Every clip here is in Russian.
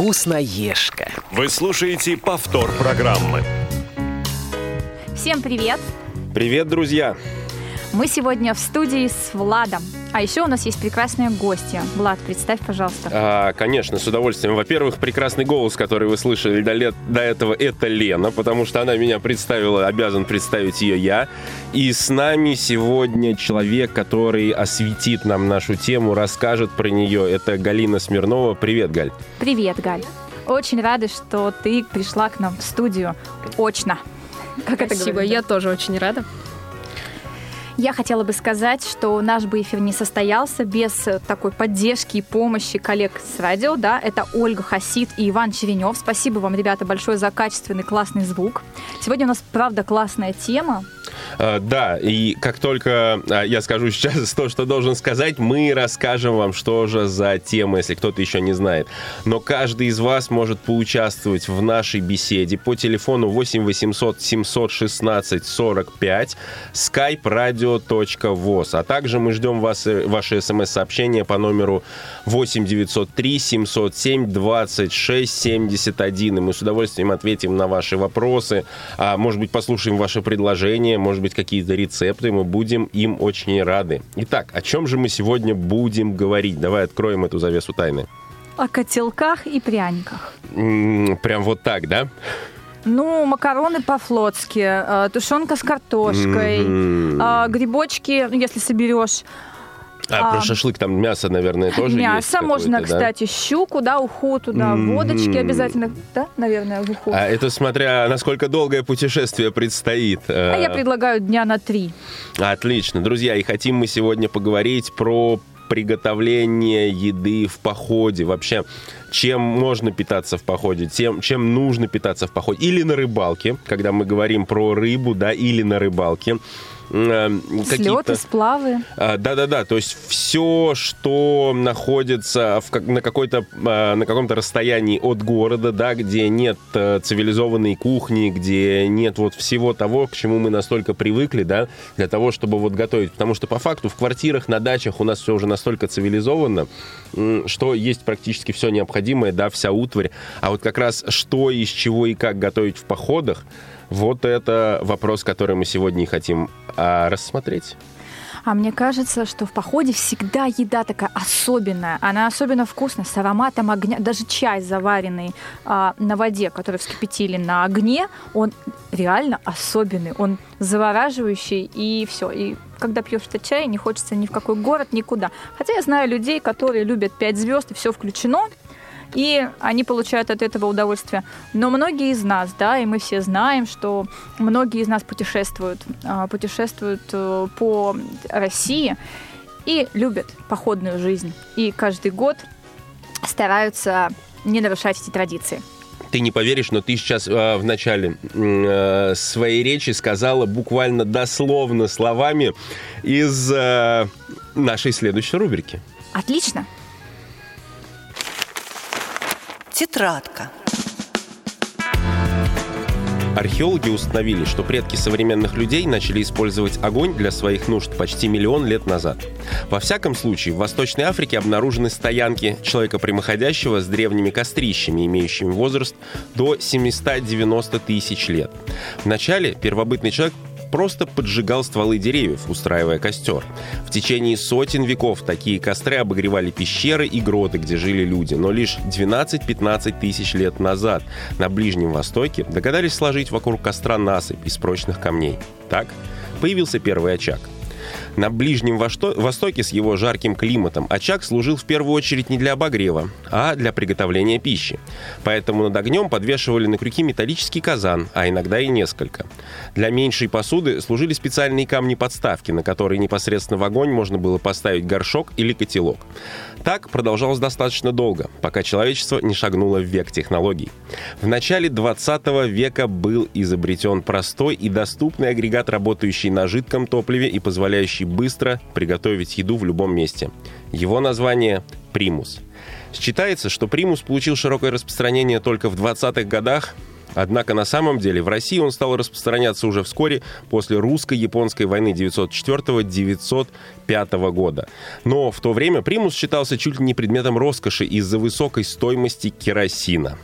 Вкусноежка. Вы слушаете повтор программы. Всем привет! Привет, друзья! Мы сегодня в студии с Владом. А еще у нас есть прекрасные гости. Влад, представь, пожалуйста. А, конечно, с удовольствием. Во-первых, прекрасный голос, который вы слышали до, лет, до этого, это Лена, потому что она меня представила, обязан представить ее я. И с нами сегодня человек, который осветит нам нашу тему, расскажет про нее. Это Галина Смирнова. Привет, Галь. Привет, Галь. Очень рада, что ты пришла к нам в студию очно. Как Спасибо, это Спасибо, я тоже очень рада. Я хотела бы сказать, что наш бы эфир не состоялся без такой поддержки и помощи коллег с радио. Да, это Ольга Хасид и Иван Черенев. Спасибо вам, ребята, большое за качественный классный звук. Сегодня у нас, правда, классная тема. А, да, и как только а, я скажу сейчас то, что должен сказать, мы расскажем вам, что же за тема, если кто-то еще не знает. Но каждый из вас может поучаствовать в нашей беседе по телефону 8 800 716 45 skype radio.voz. А также мы ждем вас, э, ваши смс-сообщения по номеру 8 903 707 26 71. И мы с удовольствием ответим на ваши вопросы. А, может быть, послушаем ваши предложения, может быть, какие-то рецепты, мы будем им очень рады. Итак, о чем же мы сегодня будем говорить? Давай откроем эту завесу тайны. О котелках и пряниках. прям вот так, да? Ну, макароны по-флотски, э, тушенка с картошкой, mm-hmm. грибочки, ну, если соберешь, а, а про шашлык там мясо, наверное, тоже мясо можно, кстати, да? щуку, да, уху туда, mm-hmm. водочки обязательно, да, наверное, в уху. А это смотря, насколько долгое путешествие предстоит. А я предлагаю дня на три. Отлично. Друзья, и хотим мы сегодня поговорить про приготовление еды в походе. Вообще, чем можно питаться в походе, тем, чем нужно питаться в походе. Или на рыбалке, когда мы говорим про рыбу, да, или на рыбалке. Э, Слеты, сплавы. А, да-да-да, то есть все, что находится в, на, какой-то, а, на каком-то расстоянии от города, да, где нет э, цивилизованной кухни, где нет вот всего того, к чему мы настолько привыкли, да, для того, чтобы вот готовить. Потому что по факту в квартирах, на дачах у нас все уже настолько цивилизованно, что есть практически все необходимое, да, вся утварь. А вот как раз что, из чего и как готовить в походах, вот это вопрос, который мы сегодня и хотим а, рассмотреть. А мне кажется, что в походе всегда еда такая особенная. Она особенно вкусная, с ароматом огня. Даже чай, заваренный а, на воде, который вскипятили на огне, он реально особенный. Он завораживающий, и все. И когда пьешь этот чай, не хочется ни в какой город, никуда. Хотя я знаю людей, которые любят 5 звезд, и все включено, и они получают от этого удовольствие. Но многие из нас, да, и мы все знаем, что многие из нас путешествуют, а, путешествуют э, по России и любят походную жизнь. И каждый год стараются не нарушать эти традиции. Ты не поверишь, но ты сейчас э, в начале э, своей речи сказала буквально дословно словами из э, нашей следующей рубрики. Отлично тетрадка. Археологи установили, что предки современных людей начали использовать огонь для своих нужд почти миллион лет назад. Во всяком случае, в Восточной Африке обнаружены стоянки человека прямоходящего с древними кострищами, имеющими возраст до 790 тысяч лет. Вначале первобытный человек просто поджигал стволы деревьев, устраивая костер. В течение сотен веков такие костры обогревали пещеры и гроты, где жили люди, но лишь 12-15 тысяч лет назад на Ближнем Востоке догадались сложить вокруг костра насыпь из прочных камней. Так появился первый очаг – на Ближнем Востоке с его жарким климатом очаг служил в первую очередь не для обогрева, а для приготовления пищи. Поэтому над огнем подвешивали на крюки металлический казан, а иногда и несколько. Для меньшей посуды служили специальные камни-подставки, на которые непосредственно в огонь можно было поставить горшок или котелок. Так продолжалось достаточно долго, пока человечество не шагнуло в век технологий. В начале 20 века был изобретен простой и доступный агрегат, работающий на жидком топливе и позволяющий быстро приготовить еду в любом месте. Его название – примус. Считается, что примус получил широкое распространение только в 20-х годах Однако на самом деле в России он стал распространяться уже вскоре после русско-японской войны 904-905 года. Но в то время примус считался чуть ли не предметом роскоши из-за высокой стоимости керосина.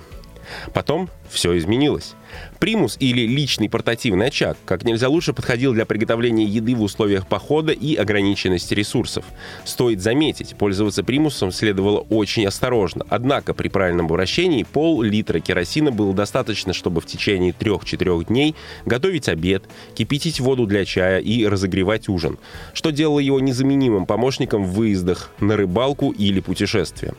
Потом все изменилось. Примус или личный портативный очаг как нельзя лучше подходил для приготовления еды в условиях похода и ограниченности ресурсов. Стоит заметить, пользоваться примусом следовало очень осторожно. Однако при правильном вращении пол-литра керосина было достаточно, чтобы в течение 3-4 дней готовить обед, кипятить воду для чая и разогревать ужин, что делало его незаменимым помощником в выездах на рыбалку или путешествия.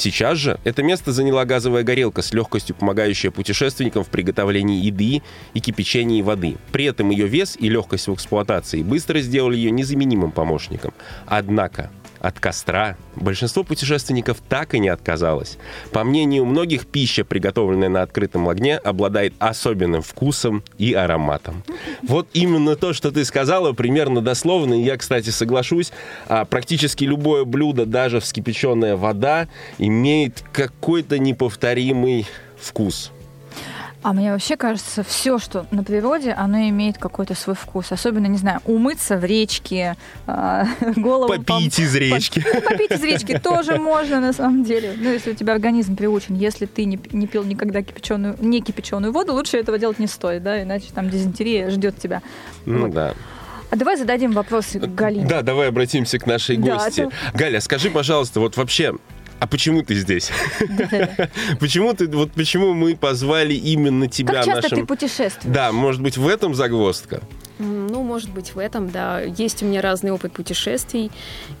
Сейчас же это место заняла газовая горелка с легкостью помогающая путешественникам в приготовлении еды и кипячении воды. При этом ее вес и легкость в эксплуатации быстро сделали ее незаменимым помощником. Однако от костра большинство путешественников так и не отказалось. По мнению многих, пища, приготовленная на открытом огне, обладает особенным вкусом и ароматом. Вот именно то, что ты сказала, примерно дословно, и я, кстати, соглашусь, а практически любое блюдо, даже вскипяченная вода, имеет какой-то неповторимый вкус. А мне вообще кажется, все, что на природе, оно имеет какой-то свой вкус. Особенно, не знаю, умыться в речке, э, голову... Попить пом... из речки. По... Попить из речки тоже можно, на самом деле. Ну, если у тебя организм приучен. Если ты не, не пил никогда кипяченую, не кипяченую воду, лучше этого делать не стоит, да, иначе там дизентерия ждет тебя. Ну вот. да. А давай зададим вопросы Галине. Да, давай обратимся к нашей гости. Да, это... Галя, скажи, пожалуйста, вот вообще а почему ты здесь? Почему ты, вот почему мы позвали именно тебя? Как часто ты путешествуешь? Да, может быть, в этом загвоздка? Ну, может быть, в этом, да. Есть у меня разный опыт путешествий.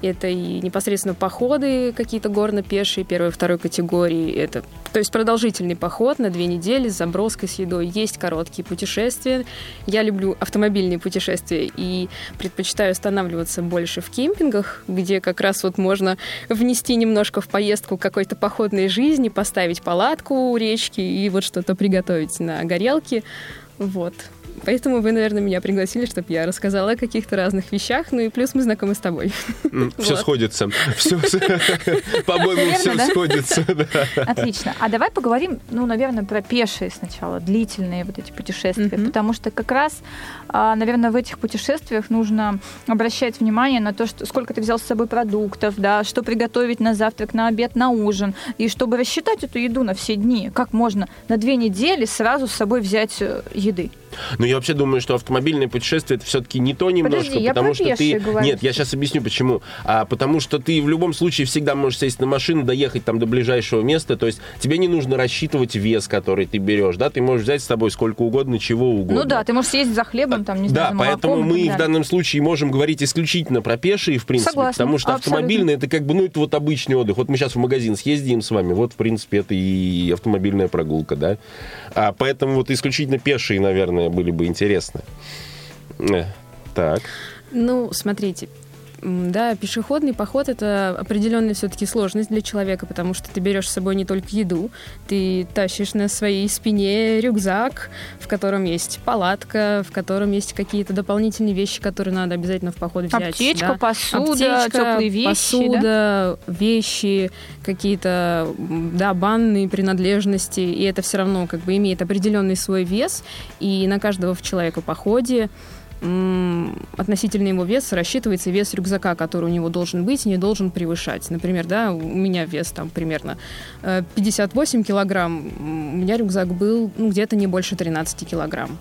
Это и непосредственно походы какие-то горно-пешие первой и второй категории. Это, то есть продолжительный поход на две недели с заброской, с едой. Есть короткие путешествия. Я люблю автомобильные путешествия и предпочитаю останавливаться больше в кемпингах, где как раз вот можно внести немножко в поездку какой-то походной жизни, поставить палатку у речки и вот что-то приготовить на горелке. Вот. Поэтому вы, наверное, меня пригласили, чтобы я рассказала о каких-то разных вещах. Ну и плюс мы знакомы с тобой. Все сходится. По-моему, все сходится. Отлично. А давай поговорим, ну, наверное, про пешие сначала, длительные вот эти путешествия. Потому что как раз, а, наверное, в этих путешествиях нужно обращать внимание на то, что сколько ты взял с собой продуктов, да, что приготовить на завтрак, на обед, на ужин. И чтобы рассчитать эту еду на все дни, как можно на две недели сразу с собой взять э, еды. Но я вообще думаю, что автомобильное путешествие это все-таки не то немножко, Подожди, потому что ты. Говорю. Нет, я сейчас объясню почему. А, потому что ты в любом случае всегда можешь сесть на машину, доехать там до ближайшего места. То есть тебе не нужно рассчитывать вес, который ты берешь. Да, ты можешь взять с собой сколько угодно, чего угодно. Ну да, ты можешь съездить за хлебом, там, не знаю, Да, молоком, поэтому мы в данном случае можем говорить исключительно про пешие, в принципе. Согласна, потому что автомобильное это как бы, ну, это вот обычный отдых. Вот мы сейчас в магазин съездим с вами. Вот, в принципе, это и автомобильная прогулка, да. А поэтому вот исключительно пешие, наверное, были бы интересны. Э, так. Ну, смотрите, да, пешеходный поход это определенная все-таки сложность для человека, потому что ты берешь с собой не только еду, ты тащишь на своей спине рюкзак, в котором есть палатка, в котором есть какие-то дополнительные вещи, которые надо обязательно в поход взять. Аптечка, да? посуда, Аптечка, теплые вещи, посуда, да? вещи, какие-то да, банные принадлежности, и это все равно как бы имеет определенный свой вес, и на каждого в человека походе относительно его веса рассчитывается вес рюкзака, который у него должен быть, не должен превышать. Например, да, у меня вес там примерно 58 э, килограмм, у меня рюкзак был ну, где-то не больше 13 килограмм.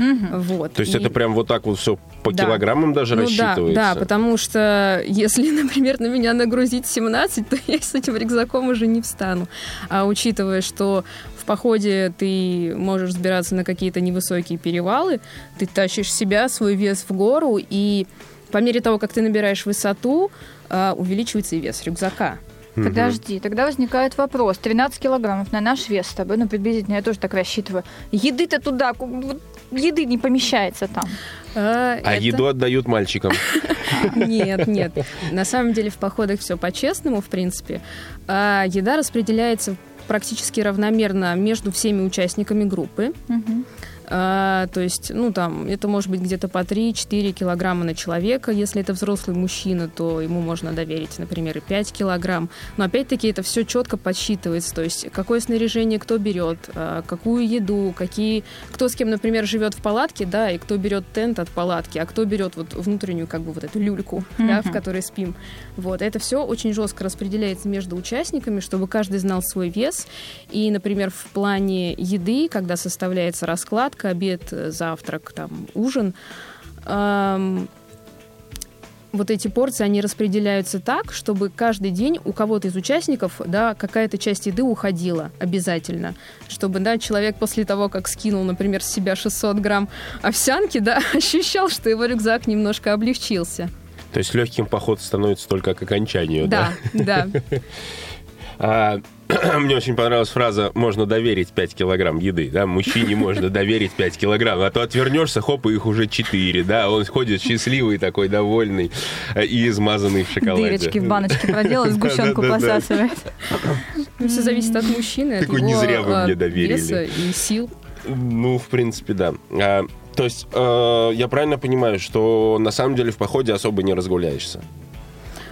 Угу. Вот. То есть и... это прям вот так вот все по да. килограммам даже ну, рассчитывается? Да, да, потому что если, например, на меня нагрузить 17, то я с этим рюкзаком уже не встану. А учитывая, что в походе ты можешь взбираться на какие-то невысокие перевалы, ты тащишь себя, свой вес в гору, и по мере того, как ты набираешь высоту, а, увеличивается и вес рюкзака. Подожди, тогда возникает вопрос. 13 килограммов на наш вес с тобой, ну, приблизительно, я тоже так рассчитываю. Еды-то туда, еды не помещается там. А, а это... еду отдают мальчикам. Нет, нет. На самом деле в походах все по-честному, в принципе. А еда распределяется практически равномерно между всеми участниками группы. А, то есть, ну, там, это может быть где-то по 3-4 килограмма на человека. Если это взрослый мужчина, то ему можно доверить, например, и 5 килограмм. Но, опять-таки, это все четко подсчитывается. То есть, какое снаряжение кто берет, а, какую еду, какие... Кто с кем, например, живет в палатке, да, и кто берет тент от палатки, а кто берет вот внутреннюю, как бы, вот эту люльку, mm-hmm. да, в которой спим. Вот, это все очень жестко распределяется между участниками, чтобы каждый знал свой вес. И, например, в плане еды, когда составляется раскладка, обед, завтрак, там, ужин, эм, вот эти порции, они распределяются так, чтобы каждый день у кого-то из участников, да, какая-то часть еды уходила обязательно. Чтобы, да, человек после того, как скинул, например, с себя 600 грамм овсянки, да, ощущал, что его рюкзак немножко облегчился. То есть легким поход становится только к окончанию, да? Да, да. А, мне очень понравилась фраза «можно доверить 5 килограмм еды». Да? Мужчине можно доверить 5 килограмм, а то отвернешься, хоп, и их уже 4. Да? Он ходит счастливый такой, довольный э, и измазанный в шоколаде. Дырочки в баночке проделал, сгущенку посасывает. Ну, Все зависит от мужчины, от Такой, не зря вы а, мне доверили. веса и сил. Ну, в принципе, да. А, то есть, э, я правильно понимаю, что на самом деле в походе особо не разгуляешься?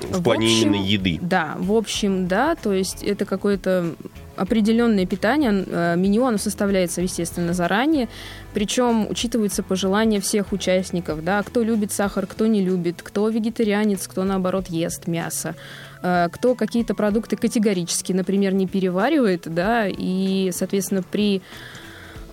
В, В плане общем, именно еды. Да, в общем, да, то есть это какое-то определенное питание, э, меню, оно составляется, естественно, заранее, причем учитываются пожелания всех участников, да, кто любит сахар, кто не любит, кто вегетарианец, кто, наоборот, ест мясо, э, кто какие-то продукты категорически, например, не переваривает, да, и, соответственно, при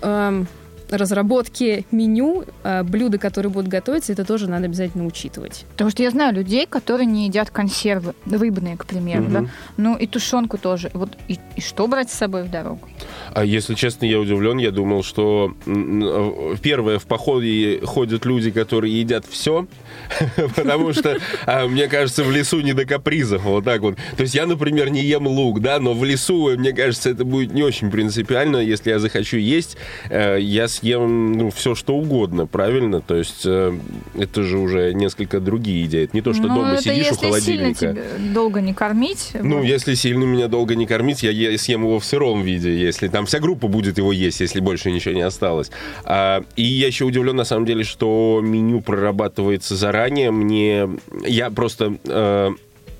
эм, разработке меню, э, блюда, которые будут готовиться, это тоже надо обязательно учитывать. Потому что я знаю людей, которые не едят консервы, рыбные, к примеру, Мгм. да. Ну и тушенку тоже. Вот и, и что брать с собой в дорогу? А если честно, я удивлен. Я думал, что э, первое, в походе ходят люди, которые едят все, потому что, а, мне кажется, в лесу не до капризов, вот так вот. То есть я, например, не ем лук, да, но в лесу, мне кажется, это будет не очень принципиально. Если я захочу есть, э, я съем ну, все, что угодно, правильно? То есть э, это же уже несколько другие идеи. Это не то, что ну, дома сидишь у если сильно холодильника. тебя долго не кормить. Ну, вот. если сильно меня долго не кормить, я е- съем его в сыром виде, если там вся группа будет его есть, если больше ничего не осталось. А, и я еще удивлен, на самом деле, что меню прорабатывается заранее. Мне... Я просто... э,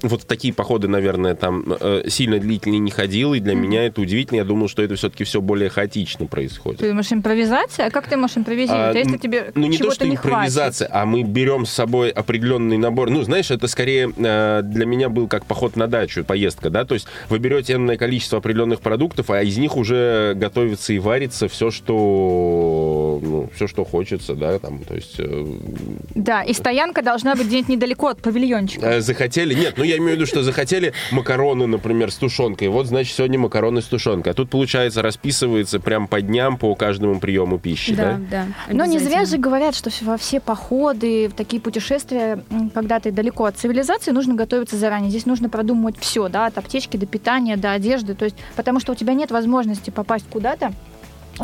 вот в такие походы, наверное, там э, сильно длительные не ходил, и для меня это удивительно. Я думал, что это все-таки все более хаотично происходит. Ты думаешь, импровизация? А как ты можешь импровизировать? А, если тебе ну, не то, что не импровизация, а мы берем с собой определенный набор. Ну, знаешь, это скорее э, для меня был как поход на дачу, поездка, да, то есть вы берете энное количество определенных продуктов, а из них уже готовится и варится все, что, ну, все, что хочется, да, там, то есть... э, хватит? Да, и стоянка должна быть где-нибудь недалеко от павильончика. захотели, нет, ну я имею в виду, что захотели макароны, например, с тушенкой, вот, значит, сегодня макароны с тушенкой, а тут, получается, расписывается прям по дням, по каждому приему пищи, да? да. Но не зря же говорят, что во все походы, в такие путешествия, когда ты далеко от цивилизации, нужно готовиться заранее. Здесь нужно продумывать все, да, от аптечки до питания, до одежды. То есть, потому что у тебя нет возможности попасть куда-то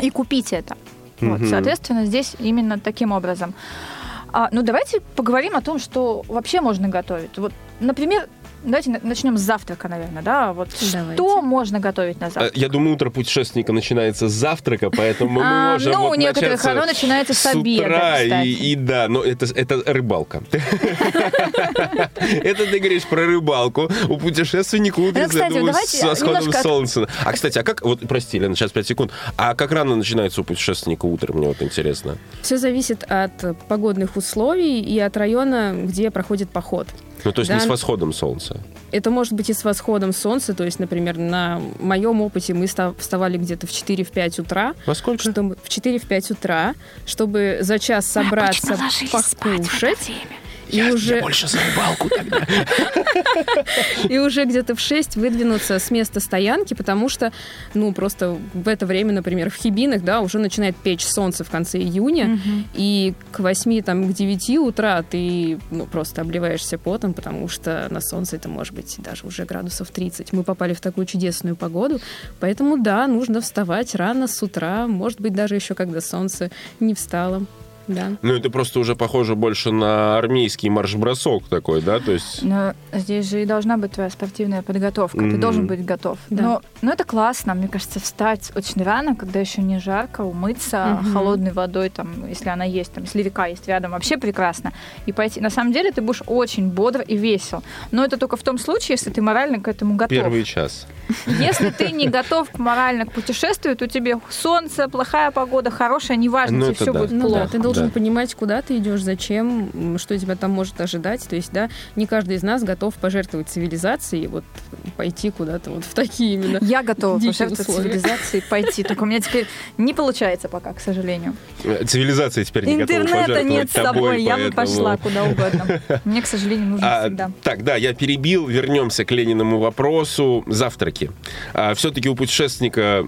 и купить это. Вот, соответственно, здесь именно таким образом. А, ну, давайте поговорим о том, что вообще можно готовить. Вот, например, давайте на- начнем с завтрака, наверное, да? Вот Давайте. что можно готовить на Э, завтрак? Я думаю, утро путешественника начинается с завтрака, поэтому мы А, можем ну, вот у некоторых оно начинается с обеда, утра, кстати. и, и да, но это, это рыбалка. Это ты говоришь про рыбалку. У путешественника утро, Ну, с восходом солнца. А, кстати, а как, вот, прости, Лена, сейчас 5 секунд, а как рано начинается у путешественника утро, мне вот интересно. Все зависит от погодных условий и от района, где проходит поход. Ну, то есть не Да. с восходом солнца. Это может быть и с восходом солнца, то есть, например, на моем опыте мы ста- вставали где-то в 4-5 утра, Во сколько? чтобы в 4-5 утра, чтобы за час собраться, покушать, и уже, больше за рыбалку тогда. и уже где-то в 6 выдвинуться с места стоянки, потому что, ну, просто в это время, например, в Хибинах, да, уже начинает печь солнце в конце июня, и к 8, там, к 9 утра ты, ну, просто обливаешься потом, потому что на солнце это может быть даже уже градусов 30. Мы попали в такую чудесную погоду, поэтому, да, нужно вставать рано с утра, может быть, даже еще когда солнце не встало. Да. Ну, это просто уже похоже больше на армейский марш-бросок такой, да? То есть... Но здесь же и должна быть твоя спортивная подготовка. Ты Мгм. должен быть готов. Да. Но, но это классно, мне кажется, встать очень рано, когда еще не жарко, умыться Мгм. холодной водой, там, если она есть, там, если река есть рядом, вообще прекрасно. И пойти. На самом деле ты будешь очень бодр и весел. Но это только в том случае, если ты морально к этому готов. Первый час. Если ты не готов морально к путешествию, то тебе солнце, плохая погода, хорошая, неважно, Ну, тебе все да. будет Ну плохо. Должен Да. понимать, куда ты идешь, зачем, что тебя там может ожидать. То есть, да, не каждый из нас готов пожертвовать цивилизацией и вот пойти куда-то вот в такие именно. Я готова пожертвовать условия. цивилизацией, пойти. Только у меня теперь не получается пока, к сожалению. Цивилизация теперь не готова Интернета нет с тобой, собой, я бы поэтому- пошла куда угодно. Мне, к сожалению, нужно А, всегда. так, да, я перебил. Вернемся к Лениному вопросу. Завтраки. все-таки у путешественника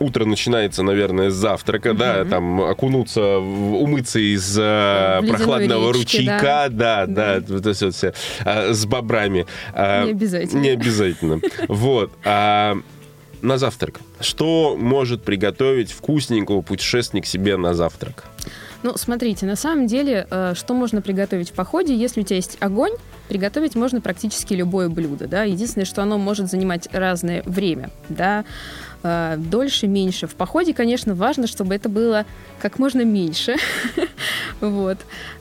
утро начинается, наверное, с завтрака, да, там окунуться, умыться из э, прохладного речке, ручейка, да, да, Да. вот это вот все, а, с бобрами. А, Не обязательно. Не обязательно. Вот. А, на завтрак. Что может приготовить вкусненького путешественник себе на завтрак? Ну, смотрите, на самом деле, э, что можно приготовить в походе, если у тебя есть огонь, приготовить можно практически любое блюдо, да. Единственное, что оно может занимать разное время, да, э, дольше, меньше. В походе, конечно, важно, чтобы это было как можно меньше, вот,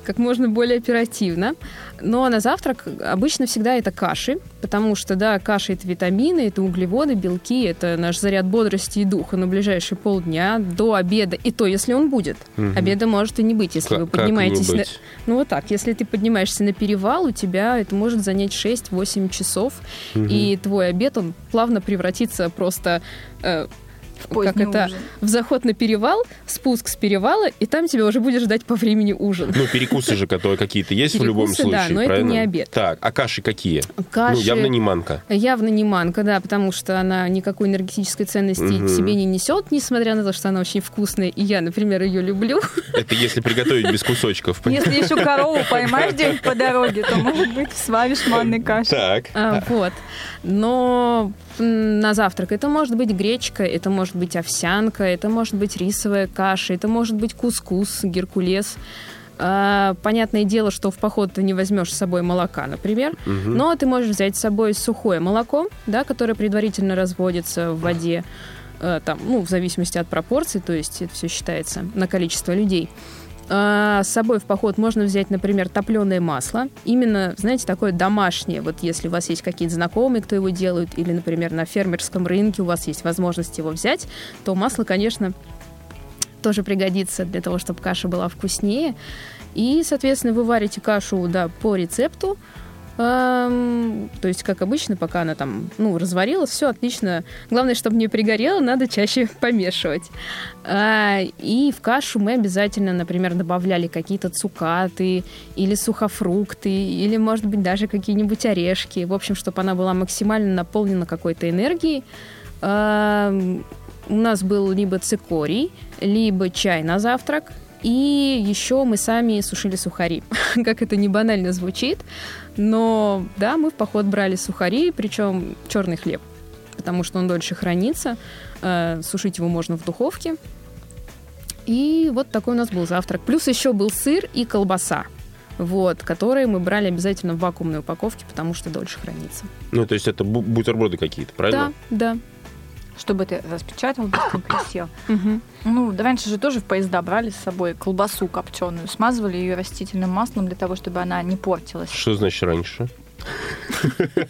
как можно более оперативно. Но на завтрак обычно всегда это каши, потому что, да, каши — это витамины, это углеводы, белки, это наш заряд бодрости и духа на ближайшие полдня до обеда, и то, если он будет. Мгм. Обеда может и не быть, если Как- вы как поднимаетесь... на- быть? Ну вот так, если ты поднимаешься на перевал, у тебя это может занять 6-8 часов, и твой обед, он плавно превратится просто... э, как это, ужин. в заход на перевал, спуск с перевала, и там тебя уже будет ждать по времени ужин. Ну, перекусы же, которые какие-то есть в любом Перекусы, случае, да, но это правильно? не обед. Так, а каши какие? Каши... Ну, явно не манка. Явно не манка, да, потому что она никакой энергетической ценности в себе не несет, несмотря на то, что она очень вкусная, и я, например, ее люблю. Это если приготовить без кусочков. Если еще корову поймаешь где-нибудь по дороге, то, может быть, сваришь манной каши. Так. А, вот. Но на завтрак это может быть гречка, это может быть овсянка, это может быть рисовая каша, это может быть кускус, геркулес. А, понятное дело, что в поход ты не возьмешь с собой молока, например, но ты можешь взять с собой сухое молоко, да, которое предварительно разводится в воде, э, там, ну, в зависимости от пропорций, то есть это все считается на количество людей. А, с собой в поход можно взять, например, топленое масло. Именно, знаете, такое домашнее. Вот если у вас есть какие-то знакомые, кто его делают, или, например, на фермерском рынке у вас есть возможность его взять, то масло, конечно, тоже пригодится для того, чтобы каша была вкуснее. И, соответственно, вы варите кашу да, по рецепту. Эм, то есть, как обычно, пока она там, ну, разварилась, все отлично. Главное, чтобы не пригорело, надо чаще помешивать. А, и в кашу мы обязательно, например, добавляли какие-то цукаты или сухофрукты, или, может быть, даже какие-нибудь орешки. В общем, чтобы она была максимально наполнена какой-то энергией. Эм, у нас был либо цикорий, либо чай на завтрак, и еще мы сами сушили сухари. как это не банально звучит, но да, мы в поход брали сухари, причем черный хлеб, потому что он дольше хранится. Э, Сушить его можно в духовке. И вот такой у нас был завтрак. Плюс еще был сыр и колбаса. Вот, которые мы брали обязательно в вакуумной упаковке, потому что дольше хранится. Ну, то есть это бу- бутерброды какие-то, правильно? Да, да. Чтобы ты распечатал, быстренько. Мгм. Ну, да раньше же тоже в поезда брали с собой колбасу копченую, смазывали ее растительным маслом для того, чтобы она не портилась. Что значит раньше?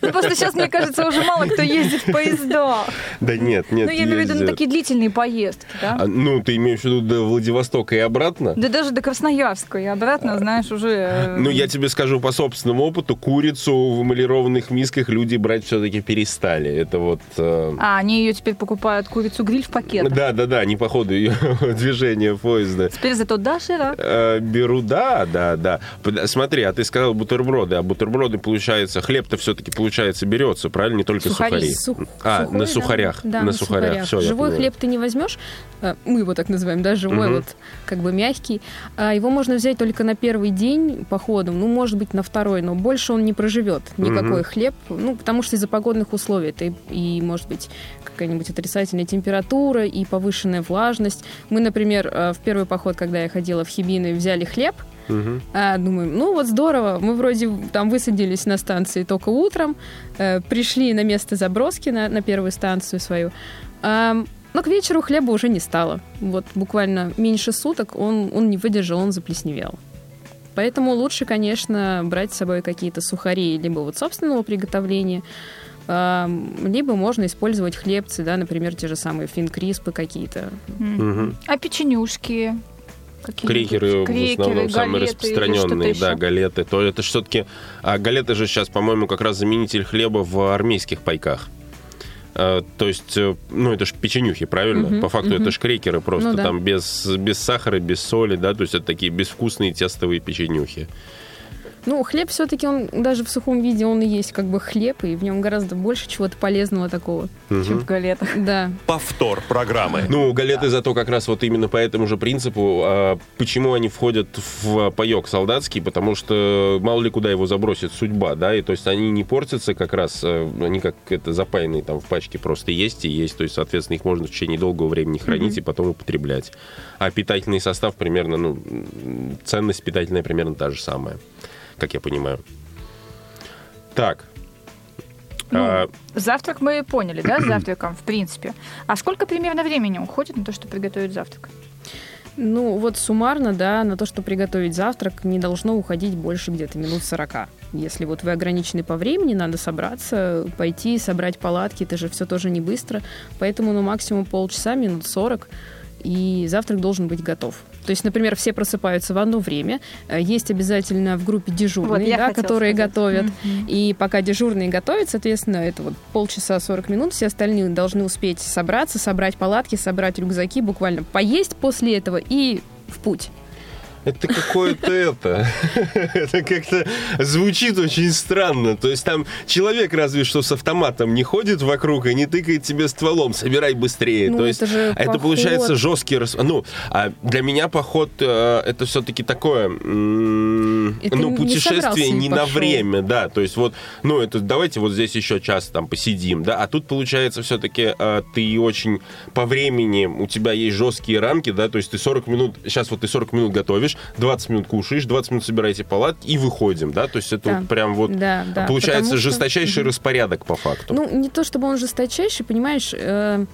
Ну, просто сейчас, мне кажется, уже мало кто ездит в поезда. Да нет, нет. Ну, я имею в виду на ездят. такие длительные поездки, да? А, ну, ты имеешь в виду до Владивостока и обратно? Да даже до Красноярска и обратно, знаешь, уже... э, Ну, я тебе скажу по собственному опыту, курицу в эмалированных мисках люди брать все-таки перестали. Это вот... э, А, они ее теперь покупают курицу-гриль в пакетах. Да, да, да, не по ходу ее движения поезда. Теперь зато доширак. Э, Беру, да, да, да. Смотри, а ты сказал бутерброды, а бутерброды, получается, хлеб хлеб-то все-таки, получается, берется, правильно? Не только Сухари. сухари. Сух- а, сухой, на сухарях. Да, на сухарях. Всё, я Живой хлеб ты не возьмешь, э, мы его так называем, да, живой, Мгм. вот как бы мягкий. А Его можно взять только на первый день похода, ну, может быть, на второй, но больше он не проживет никакой Мгм. хлеб, ну, потому что из-за погодных условий это и, и, может быть, какая-нибудь отрицательная температура и повышенная влажность. Мы, например, э, в первый поход, когда я ходила в Хибины, взяли хлеб, Мгм. а, думаем, ну вот здорово, мы вроде там высадились на станции только утром, э, пришли на место заброски на, на первую станцию свою, а, но к вечеру хлеба уже не стало. Вот буквально меньше суток он, он не выдержал, он заплесневел. Поэтому лучше, конечно, брать с собой какие-то сухари либо вот собственного приготовления, а, либо можно использовать хлебцы, да, например, те же самые финкриспы какие-то. Мгм. А печенюшки? Какие-нибудь? Крекеры, в Крекеры, основном самые распространенные, да, галеты. То это все-таки, а галеты же сейчас, по-моему, как раз заменитель хлеба в армейских пайках. А, то есть, э, ну, это же печенюхи, правильно? Мгм, По факту мгм. это же крекеры просто, Ну да. там без, без сахара, без соли, да, то есть это такие безвкусные тестовые печенюхи. Ну, хлеб все-таки он даже в сухом виде он и есть как бы хлеб, и в нем гораздо больше чего-то полезного такого. Чем в галетах. Да. Повтор программы. Ну, галеты зато как раз вот именно по этому же принципу, а, почему они входят в паек солдатский, потому что мало ли куда его забросит судьба, да, и то есть они не портятся как раз, э, они как это запаянные там в пачке просто есть и есть, то есть, соответственно, их можно в течение долгого времени хранить и потом употреблять. А питательный состав примерно, ну, ценность питательная примерно та же самая, как я понимаю. Так. Ну, А, Завтрак мы поняли, да, с завтраком, в принципе. А сколько примерно времени уходит на то, чтобы приготовить завтрак? Ну, вот суммарно, да, на то, что приготовить завтрак, не должно уходить больше где-то минут 40. Если вот вы ограничены по времени, надо собраться, пойти, собрать палатки, это же все тоже не быстро. Поэтому, ну, максимум полчаса, минут 40, и завтрак должен быть готов. То есть, например, все просыпаются в одно время, э, есть обязательно в группе дежурные, Вот, да, которые сказать. готовят. Мгм. И пока дежурные готовят, соответственно, это вот полчаса 40 минут, все остальные должны успеть собраться, собрать палатки, собрать рюкзаки, буквально поесть после этого и в путь. Это какое-то это. Это как-то звучит очень странно. То есть там человек разве что с автоматом не ходит вокруг и не тыкает тебе стволом. Собирай быстрее. Ну, То есть это это получается жесткий... рас- Ну, а для меня поход э, это все-таки такое... Ну, не путешествие и не на время, да. То есть вот, ну, это давайте вот здесь еще час там посидим, да. А тут получается все-таки ты очень по времени, у тебя есть жесткие рамки, да, то есть ты 40 минут, сейчас вот ты 40 минут готовишь, 20 минут кушаешь, 20 минут собираете палатки и выходим, да, то есть это Да. вот прям вот Да, да. получается что- жесточайший Мгм. распорядок по факту. Ну, не то чтобы он жесточайший, понимаешь, э,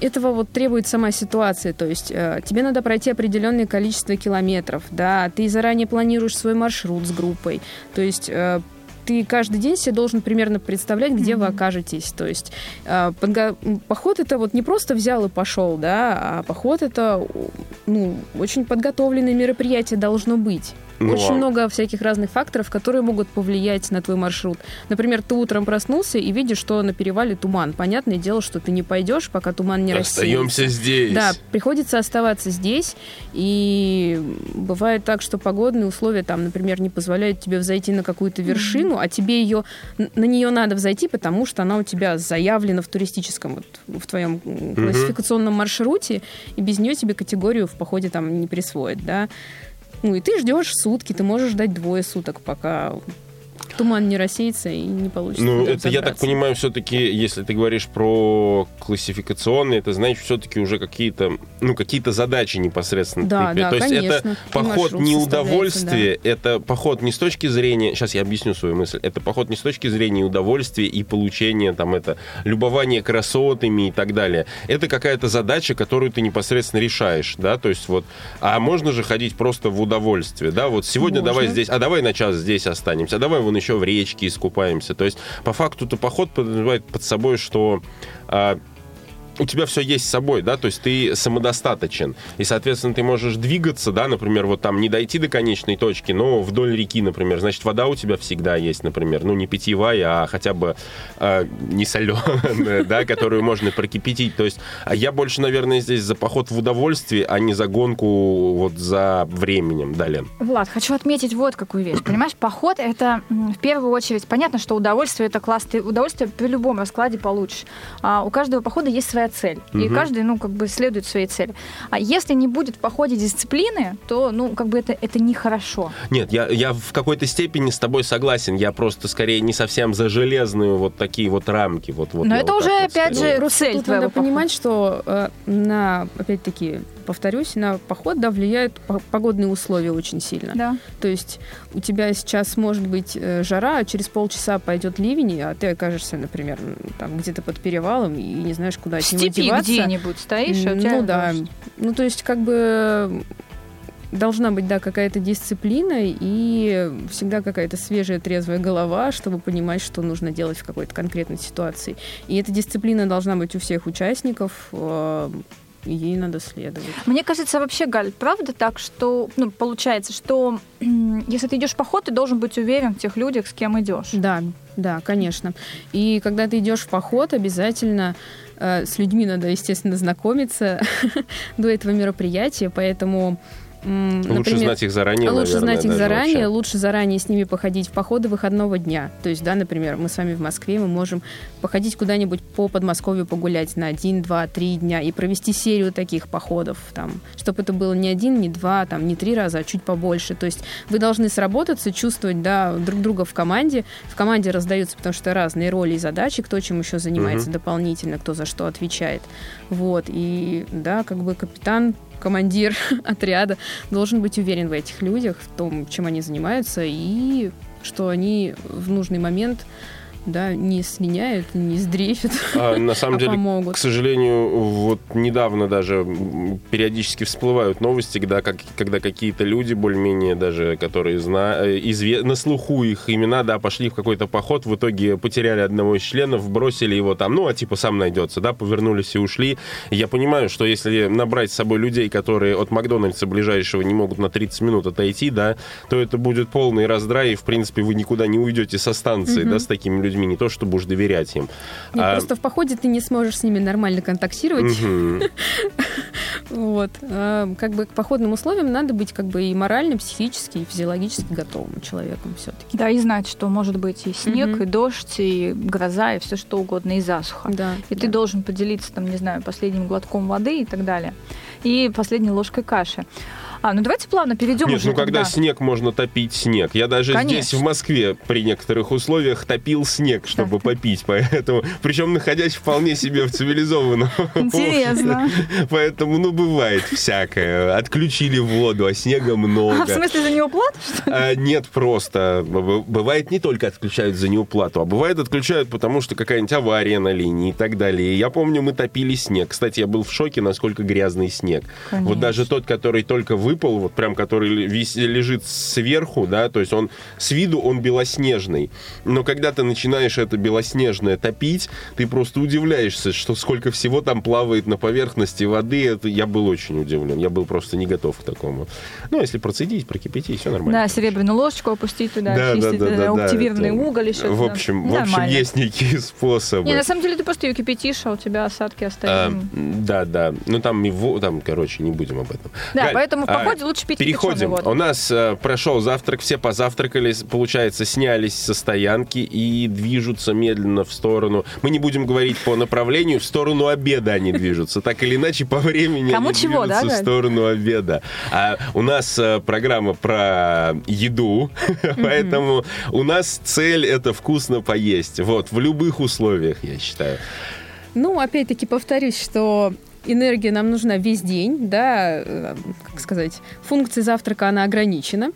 этого вот требует сама ситуация. То есть э, тебе надо пройти определенное количество километров, да, ты заранее планируешь свой маршрут с группой. То есть э, ты каждый день себе должен примерно представлять, где вы окажетесь. То есть э, поход это вот не просто взял и пошел, да, а поход это ну, очень подготовленное мероприятие должно быть. Ну, Очень а- много всяких разных факторов, которые могут повлиять на твой маршрут. Например, ты утром проснулся и видишь, что на перевале туман. Понятное дело, что ты не пойдешь, пока туман не рассеется. Остаемся здесь. Да, приходится оставаться здесь. И бывает так, что погодные условия там, например, не позволяют тебе взойти на какую-то вершину, а тебе ее на нее надо взойти, потому что она у тебя заявлена в туристическом, вот, в твоем м, классификационном маршруте, и без нее тебе категорию в походе там не присвоят, да. Ну и ты ждешь сутки, ты можешь ждать двое суток, пока туман не рассеется и не получится. Ну, это, я так понимаю, все-таки, если ты говоришь про классификационные, это значит все-таки уже какие-то, ну, какие-то задачи непосредственно. Да, да, То есть конечно. это И поход не составляется, удовольствие, это поход не с точки зрения, сейчас я объясню свою мысль, это поход не с точки зрения удовольствия и получения там это, любования красотами и так далее. Это какая-то задача, которую ты непосредственно решаешь, да, то есть вот, а можно же ходить просто в удовольствие, да, вот сегодня Можно. давай здесь, а давай на час здесь останемся, а давай вон еще в речке искупаемся. То есть, по факту-то поход подразумевает под собой, что а, у тебя все есть с собой, да, то есть ты самодостаточен. И, соответственно, ты можешь двигаться, да, например, вот там не дойти до конечной точки, но вдоль реки, например. Значит, вода у тебя всегда есть, например. Ну, не питьевая, а хотя бы э, не соленая, да, которую можно прокипятить. То есть а я больше, наверное, здесь за поход в удовольствие, а не за гонку вот за временем, да, Лен? Влад, хочу отметить вот какую вещь. Понимаешь, поход — это в первую очередь, понятно, что удовольствие — это класс. Ты удовольствие при любом раскладе получишь. А у каждого похода есть своя цель. И Мгм. каждый, ну, как бы следует своей цели. А если не будет в походе дисциплины, то, ну, как бы это, это нехорошо. Нет, я, я в какой-то степени с тобой согласен. Я просто скорее не совсем за железные вот такие вот рамки. Вот, вот Но это вот уже, вот опять скорее. же, Просто цель тут надо похода. понимать, что э, на, опять-таки, повторюсь, на поход, да, влияют по- погодные условия очень сильно. Да. То есть у тебя сейчас может быть э, жара, а через полчаса пойдет ливень, а ты окажешься, например, там где-то под перевалом и не знаешь, куда В от него степи деваться. где-нибудь стоишь, а у тебя Ну да. дождь. Ну то есть как бы должна быть, да, какая-то дисциплина и всегда какая-то свежая, трезвая голова, чтобы понимать, что нужно делать в какой-то конкретной ситуации. И эта дисциплина должна быть у всех участников, э, и ей надо следовать. Мне кажется, вообще, Галь, правда так, что, ну, получается, что если ты идешь в поход, ты должен быть уверен в тех людях, с кем идешь. Да, да, конечно. И когда ты идешь в поход, обязательно э, с людьми надо, естественно, знакомиться до этого мероприятия, поэтому м, Лучше например, знать их заранее, лучше наверное, знать их заранее, вообще. лучше заранее с ними походить в походы выходного дня. То есть, да, например, мы с вами в Москве, мы можем походить куда-нибудь по Подмосковью погулять на один, два, три дня и провести серию таких походов, там, чтобы это было не один, не два, там, не три раза, а чуть побольше. То есть вы должны сработаться, чувствовать, да, друг друга в команде. В команде раздаются, потому что разные роли и задачи, кто чем еще занимается Мгм. дополнительно, кто за что отвечает. Вот, и, да, как бы капитан командир отряда должен быть уверен в этих людях, в том, чем они занимаются, и что они в нужный момент да, не слиняют, не сдрефят, А, на самом а деле, помогут. к сожалению, вот недавно даже периодически всплывают новости, когда, как, когда какие-то люди, более-менее даже, которые зна... э, изве... на слуху их имена, да, пошли в какой-то поход, в итоге потеряли одного из членов, бросили его там, ну, а типа сам найдется, да, повернулись и ушли. Я понимаю, что если набрать с собой людей, которые от Макдональдса ближайшего не могут на 30 минут отойти, да, то это будет полный раздрай, и, в принципе, вы никуда не уйдете со станции, Мгм. да, с такими людьми, не то, чтобы уж доверять им. Нет, А, просто в походе ты не сможешь с ними нормально контактировать. Вот. А, Как бы к походным условиям надо быть как бы и морально, психически, и физиологически готовым человеком все-таки. Да, и знать, что может быть и снег, и дождь, и гроза, и все что угодно, и засуха. Да. И ты должен поделиться, там, не знаю, последним глотком воды и так далее. И последней ложкой каши. А, ну давайте плавно перейдем Нет, уже ну когда снег можно топить снег. Я даже Конечно. здесь в Москве при некоторых условиях топил снег, чтобы Так. попить, поэтому причем находясь вполне себе в цивилизованном Интересно. Поэтому, ну, бывает всякое. Отключили воду, а снега А, в много. смысле за него ли? А, нет, просто бывает не только отключают за неуплату, а бывает отключают, потому что какая-нибудь авария на линии и так далее. Я помню, мы топили снег. Кстати, я был в шоке, насколько грязный снег. Конечно. Вот даже тот, который только выпал, вот прям который лежит сверху, да, то есть он с виду он белоснежный. Но когда ты начинаешь это белоснежное топить, ты просто удивляешься, что сколько всего там плавает на поверхности воды. Это я был очень удивлен. Я был просто не готов к такому. Ну, если процедить, прокипятить, все нормально. Да, серебряную ложечку опустить туда, Да, да, очистить да, э, да, да, активированный это- уголь еще. В общем, в общем, есть некие способы. Не, на самом деле ты просто ее кипятишь, а у тебя осадки А, остаются. да, да. Ну там его, там, короче, не будем об этом. Да, Галь, поэтому а, походе лучше пить Переходим. У нас э, прошел завтрак, все позавтракали, получается, снялись со стоянки и движутся медленно в сторону. Мы не будем говорить по направлению, в сторону обеда они движутся. Так или иначе, по времени Кому они чего, да, движутся в Галь? сторону обеда. А у нас э, программа про еду, поэтому у нас цель это вкусно поесть. Вот, в любых условиях, я считаю. Ну, опять-таки повторюсь, что энергия нам нужна весь день, да, э, как сказать, функция завтрака, она ограничена.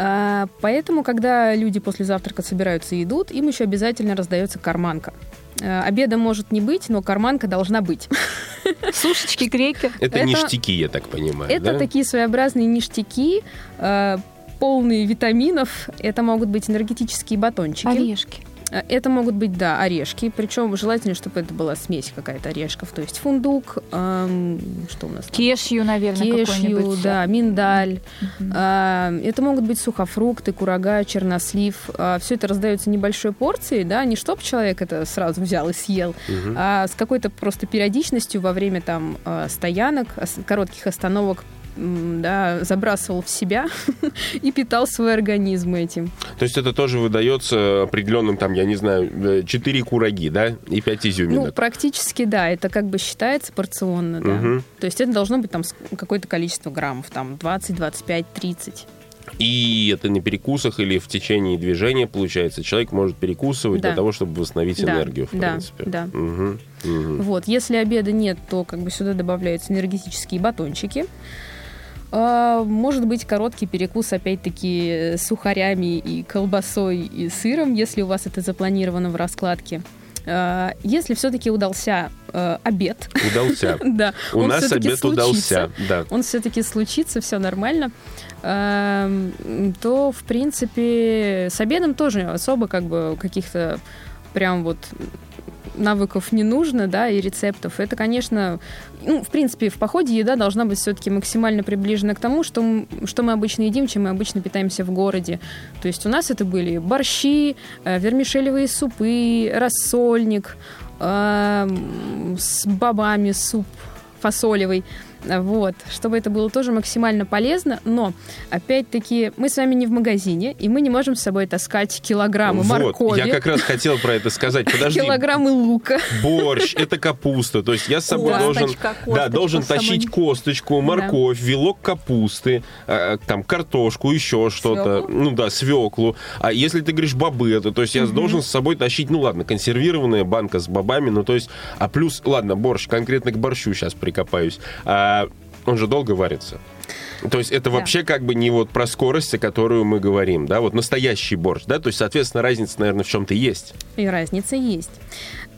А, Поэтому, когда люди после завтрака собираются и идут, им еще обязательно раздается карманка. Э, Обеда может не быть, но карманка должна быть. Сушечки, крекер. Это, Это- ништяки, я так понимаю. Это да? такие своеобразные ништяки, э, полные витаминов. Это могут быть энергетические батончики. Орешки. Э, Это могут быть, да, орешки, причем желательно, чтобы это была смесь какая-то орешков, то есть фундук, эм, что у нас? там? Кешью, наверное, Кешью, какой-нибудь. да, миндаль. А, Это могут быть сухофрукты, курага, чернослив. Все это раздается небольшой порцией, да, не чтоб человек это сразу взял и съел, а с какой-то просто периодичностью во время там а, стоянок, коротких остановок да, забрасывал в себя и питал свой организм этим. То есть это тоже выдается определенным, там, я не знаю, 4 кураги, да, и 5 Ну, изюминок. практически, да, это как бы считается порционно, да. Мгм. То есть это должно быть там какое-то количество граммов, там 20, 25, 30. И это на перекусах или в течение движения, получается, человек может перекусывать Да. для того, чтобы восстановить Да, энергию, в да, принципе. да. Мгм, мгм. Вот, если обеда нет, то как бы сюда добавляются энергетические батончики. А, Может быть короткий перекус, опять-таки, с сухарями и колбасой и сыром, если у вас это запланировано в раскладке. А, Если все-таки удался э, обед, Удался. да, У нас обед удался, да. он все-таки случится, все нормально, эм, то, в принципе, с обедом тоже особо как бы каких-то прям вот навыков не нужно, да, и рецептов. Это, конечно, ну, в принципе, в походе еда должна быть все-таки максимально приближена к тому, что, что мы обычно едим, чем мы обычно питаемся в городе. То есть у нас это были борщи, э, вермишелевые супы, рассольник, эм, с бобами суп фасолевый. Вот, чтобы это было тоже максимально полезно, но, опять-таки, мы с вами не в магазине, и мы не можем с собой таскать килограммы Вот, моркови, я как раз хотел про это сказать. Подожди, килограммы лука. борщ, это капуста. То есть я с собой должен, Косточка, да, косточка должен самой- тащить косточку, морковь, вилок капусты, э, там картошку, еще что-то. Ну да, свеклу. А если ты говоришь бобы, это, то есть я должен с собой тащить, ну ладно, консервированная банка с бобами, ну то есть, а плюс, ладно, борщ, конкретно к борщу сейчас прикопаюсь. А, он же долго варится. То есть это вообще как бы не вот про скорость, о которую мы говорим, да, вот настоящий борщ, да, то есть, соответственно, разница, наверное, в чем-то есть. И разница есть.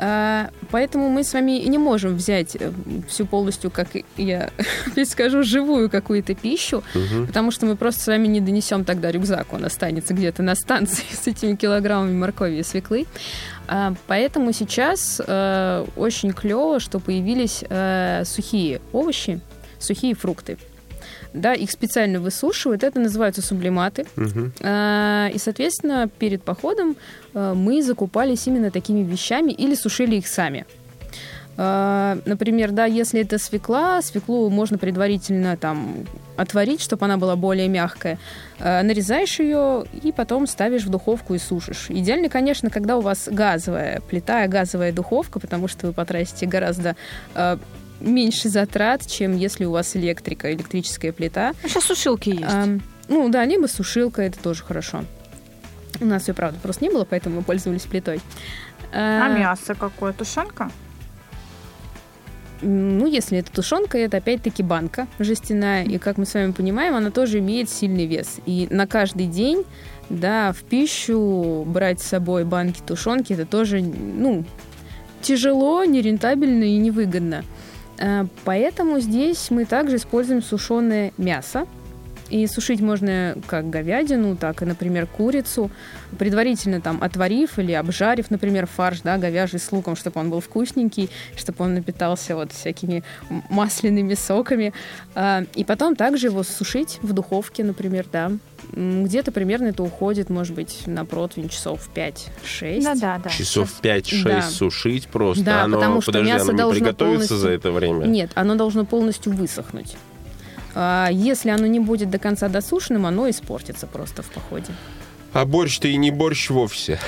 А, Поэтому мы с вами не можем взять э, всю полностью, как я скажу, живую какую-то пищу, потому что мы просто с вами не донесем тогда рюкзак, он останется где-то на станции с этими килограммами моркови и свеклы. А, Поэтому сейчас э, очень клево, что появились э, сухие овощи, сухие фрукты. Да, их специально высушивают, это называются сублиматы. А, И, соответственно, перед походом э, мы закупались именно такими вещами или сушили их сами. А, Например, да, если это свекла, свеклу можно предварительно там отварить, чтобы она была более мягкая. А, Нарезаешь ее и потом ставишь в духовку и сушишь. Идеально, конечно, когда у вас газовая плита, газовая духовка, потому что вы потратите гораздо меньше затрат, чем если у вас электрика, электрическая плита. Ну, Сейчас сушилки есть. Ам, ну да, либо сушилка, это тоже хорошо. У нас ее, правда, просто не было, поэтому мы пользовались плитой. А мясо какое? Тушенка? Ну, если это тушенка, это опять-таки банка жестяная. И, как мы с вами понимаем, она тоже имеет сильный вес. И на каждый день, да, в пищу брать с собой банки тушенки, это тоже, ну, тяжело, нерентабельно и невыгодно. А, Поэтому здесь мы также используем сушеное мясо. И сушить можно как говядину, так и, например, курицу, предварительно там отварив или обжарив, например, фарш, да, говяжий с луком, чтобы он был вкусненький, чтобы он напитался вот всякими масляными соками. А, И потом также его сушить в духовке, например, да. Где-то примерно это уходит, может быть, на противень часов 5-6. Да-да-да. Часов 5-6 Да. сушить просто. Да, оно, потому что подожди, мясо оно не должно приготовится полностью- за это время? Нет, оно должно полностью высохнуть. А, Если оно не будет до конца досушенным, оно испортится просто в походе. А борщ-то и не борщ вовсе.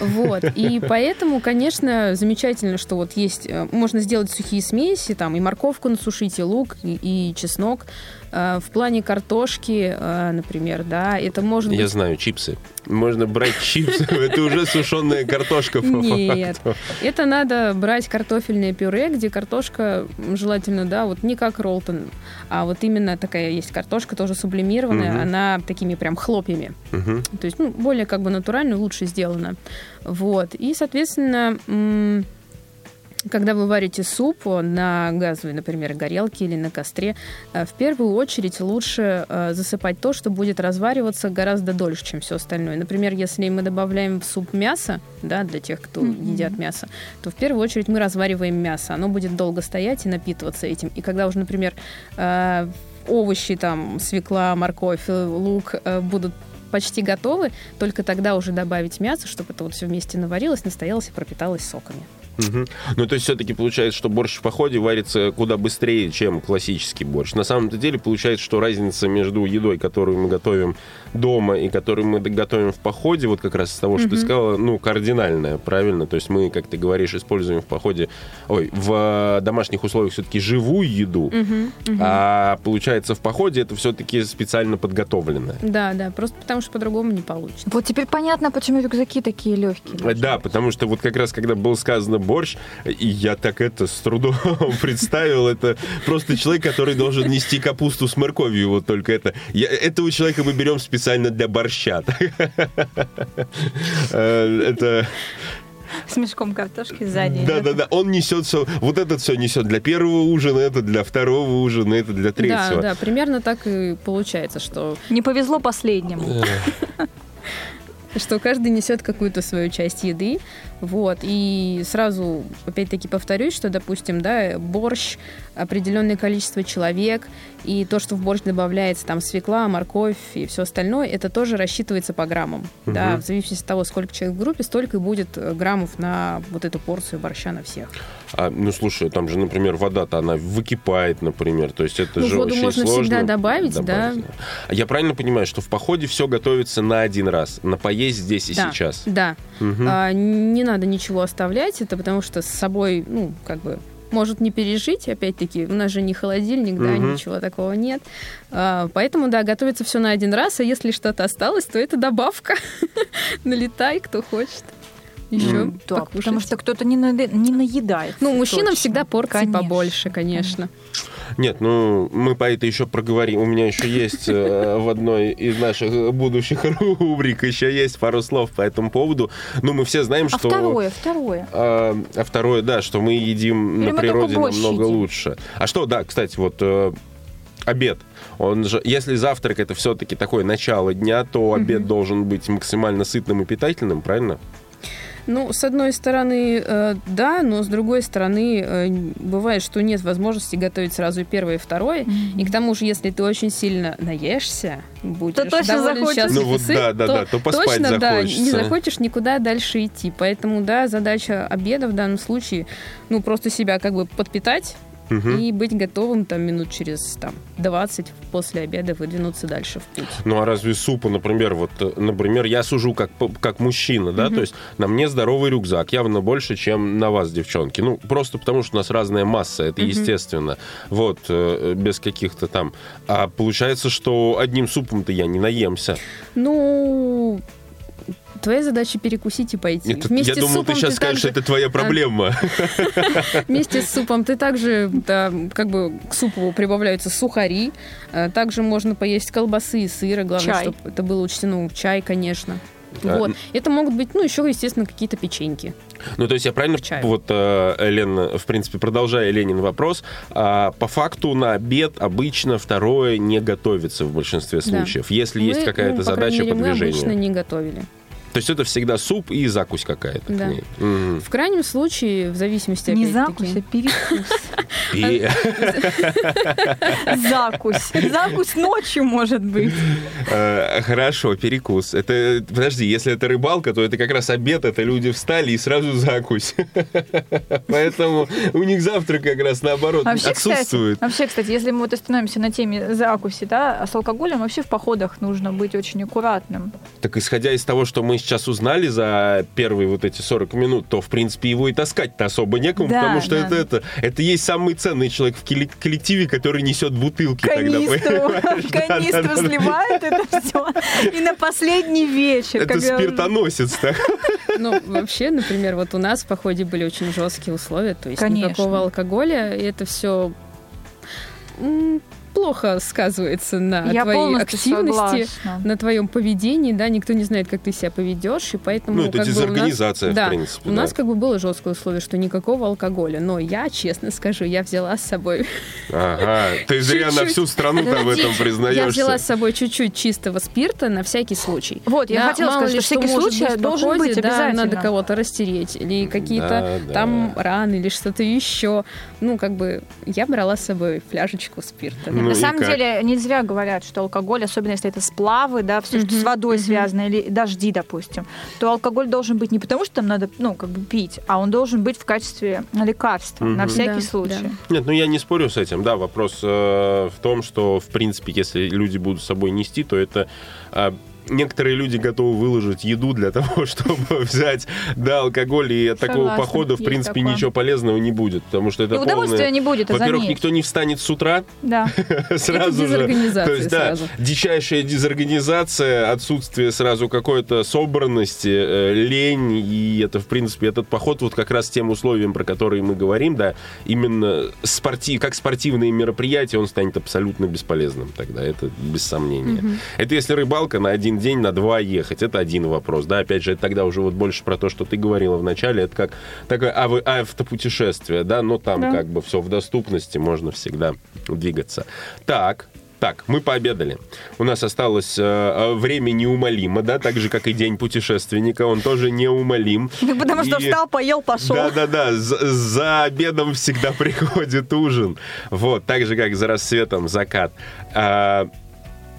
Вот. И поэтому, конечно, замечательно, что вот есть... э, Можно сделать сухие смеси, там и морковку насушить, и лук, и, и чеснок. А, В плане картошки, а, например, да, это может Я быть... знаю, чипсы. Можно брать чипсы, это уже сушеная картошка. Нет, это надо брать картофельное пюре, где картошка желательно, да, вот не как роллтон, а вот именно такая есть картошка, тоже сублимированная, она такими прям хлопьями. То есть, ну, более как бы натурально, лучше сделано. Вот. И, соответственно, когда вы варите суп на газовой, например, горелке или на костре, э, в первую очередь лучше э, засыпать то, что будет развариваться гораздо дольше, чем все остальное. Например, если мы добавляем в суп мясо, да, для тех, кто mm-hmm. едят мясо, то в первую очередь мы развариваем мясо. Оно будет долго стоять и напитываться этим. И когда уже, например, э, овощи, там, свекла, морковь, лук будут почти готовы, только тогда уже добавить мясо, чтобы это вот все вместе наварилось, настоялось и пропиталось соками. Угу. Ну, то есть все-таки получается, что борщ в походе варится куда быстрее, чем классический борщ. На самом деле получается, что разница между едой, которую мы готовим дома и которую мы готовим в походе, вот как раз из того, что угу. ты сказала, ну, кардинальная, правильно? То есть мы, как ты говоришь, используем в походе, ой, в домашних условиях все-таки живую еду, угу. Угу. а получается в походе это все-таки специально подготовленное. Да, да, просто потому что по-другому не получится. Вот теперь понятно, почему рюкзаки такие легкие. Да, потому что вот как раз когда было сказано борщ, и я так это с трудом представил. Это просто человек, который должен нести капусту с морковью. Вот только это. Я, этого человека мы берем специально для борща. Э, это... С мешком картошки сзади. Да, да, да. Он несет все. Вот этот все несет для первого ужина, это для второго ужина, это для третьего. Да, да, примерно так и получается, что. Не повезло последнему. Что каждый несет какую-то свою часть еды. Вот. И сразу, опять-таки, повторюсь, что, допустим, да, борщ, определенное количество человек, и то, что в борщ добавляется там свекла, морковь и все остальное, это тоже рассчитывается по граммам. Угу. Да, в зависимости от того, сколько человек в группе, столько и будет э, граммов на вот эту порцию борща на всех. А, ну, слушай, там же, например, вода-то, она выкипает, например, то есть это ну, же воду очень можно сложно. всегда добавить, добавить да. да. Я правильно понимаю, что в походе все готовится на один раз, на поесть здесь и да, сейчас? Да. Угу. А, не надо ничего оставлять, это потому что с собой, ну, как бы может не пережить, опять-таки, у нас же не холодильник, да, угу. ничего такого нет. А, поэтому, да, готовится все на один раз, а если что-то осталось, то это добавка. Налетай, кто хочет. Еще mm, да, потому что кто-то не, на, не наедает. Ну, мужчинам точно. всегда порции конечно. побольше, конечно. Нет, ну, мы по это еще проговорим. У меня еще есть э, в одной из наших будущих рубрик еще есть пару слов по этому поводу. Ну, мы все знаем, а что... А второе, второе. А, а второе, да, что мы едим Или на природе намного едим. лучше. А что, да, кстати, вот э, обед. Он же, если завтрак это все-таки такое начало дня, то обед угу. должен быть максимально сытным и питательным, правильно? Ну, с одной стороны, э, да, но с другой стороны, э, бывает, что нет возможности готовить сразу и первое, и второе. Mm-hmm. И к тому же, если ты очень сильно наешься, будешь то точно доволен захочешь. ну, вот, да, да, то, да, то поспать точно, захочется. да, не захочешь никуда дальше идти. Поэтому, да, задача обеда в данном случае, ну, просто себя как бы подпитать, угу. и быть готовым там минут через там, 20 после обеда выдвинуться дальше в путь. Ну а разве супа, например, вот, э, например, я сужу как, как мужчина, да, угу. то есть на мне здоровый рюкзак, явно больше, чем на вас, девчонки. Ну, просто потому что у нас разная масса, это угу. естественно. Вот, э, без каких-то там... А получается, что одним супом-то я не наемся. Ну, Твоя задача перекусить и пойти. Нет, Вместе я думал, ты сейчас ты скажешь, также... это твоя проблема. Вместе с супом ты также, да, как бы к супу прибавляются сухари. А также можно поесть колбасы и сыра. Главное, чай. чтобы это было учтено. Чай, конечно. А, вот. Это могут быть, ну, еще, естественно, какие-то печеньки. Ну, то есть я правильно, вот, э, Лен, в принципе, продолжая Ленин вопрос, а, по факту на обед обычно второе не готовится в большинстве случаев, да. если мы, есть какая-то ну, задача мере, по движению. Мы обычно не готовили. То есть это всегда суп и закусь какая-то. Да. Угу. В крайнем случае, в зависимости Не закусь, а перекус. Закусь. Закусь ночью, может быть. Э, хорошо, перекус. Это, подожди, если это рыбалка, то это как раз обед, это люди встали и сразу закусь. Поэтому у них завтрак как раз наоборот отсутствует. Вообще, кстати, если мы вот остановимся на теме закуси, да, а с алкоголем вообще в походах нужно быть очень аккуратным. Так исходя из того, что мы сейчас узнали за первые вот эти 40 минут, то, в принципе, его и таскать-то особо некому, да, потому что да. это, это, это есть самый ценный человек в коллективе, который несет бутылки канистру, тогда, канистру да, сливает это все. И на последний вечер. Это спиртоносец. Так. Ну, вообще, например, вот у нас в походе были очень жесткие условия, то есть Конечно. никакого алкоголя, и это все плохо сказывается на Я твоей активности, согласна. на твоем поведении, да, никто не знает, как ты себя поведешь, и поэтому... Ну, это бы, у нас- дезорганизация, в да, принципе, У нас как бы было жесткое условие, что никакого алкоголя, но я, честно скажу, я взяла с собой... Ага, ты зря на всю страну там в этом признаешься. Я взяла с собой чуть-чуть чистого спирта на всякий случай. Вот, я хотела сказать, что всякий случай должен быть обязательно. надо кого-то растереть, или какие-то там раны, или что-то еще. Ну, как бы, я брала с собой фляжечку спирта. Ну На самом как? деле не зря говорят, что алкоголь, особенно если это сплавы, да, все, что с водой связано, или дожди, допустим, то алкоголь должен быть не потому, что там надо, ну, как бы пить, а он должен быть в качестве лекарства, на всякий случай. Нет, ну я не спорю с этим. Да, вопрос э, в том, что, в принципе, если люди будут с собой нести, то это... Некоторые люди готовы выложить еду для того, чтобы взять да, алкоголь, и от такого Согласна, похода, в принципе, такое. ничего полезного не будет, потому что это И удовольствия полное- не будет, Во-первых, заметь. никто не встанет с утра, Да. сразу же. дезорганизация То есть, да, сразу. дичайшая дезорганизация, отсутствие сразу какой-то собранности, э, лень, и это, в принципе, этот поход вот как раз тем условием, про которые мы говорим, да, именно спортив, как спортивные мероприятия, он станет абсолютно бесполезным тогда, это без сомнения. Это если рыбалка на один день, на два ехать, это один вопрос, да, опять же, это тогда уже вот больше про то, что ты говорила в начале, это как такое ав- автопутешествие, да, но там Да. как бы все в доступности, можно всегда двигаться. Так, так, мы пообедали. У нас осталось э, э, время неумолимо, да, так же, как и день путешественника, он тоже неумолим. Ну, Потому что И- встал, поел, пошел. Да-да-да, за, за обедом всегда приходит ужин. Вот, так же, как за рассветом закат. А,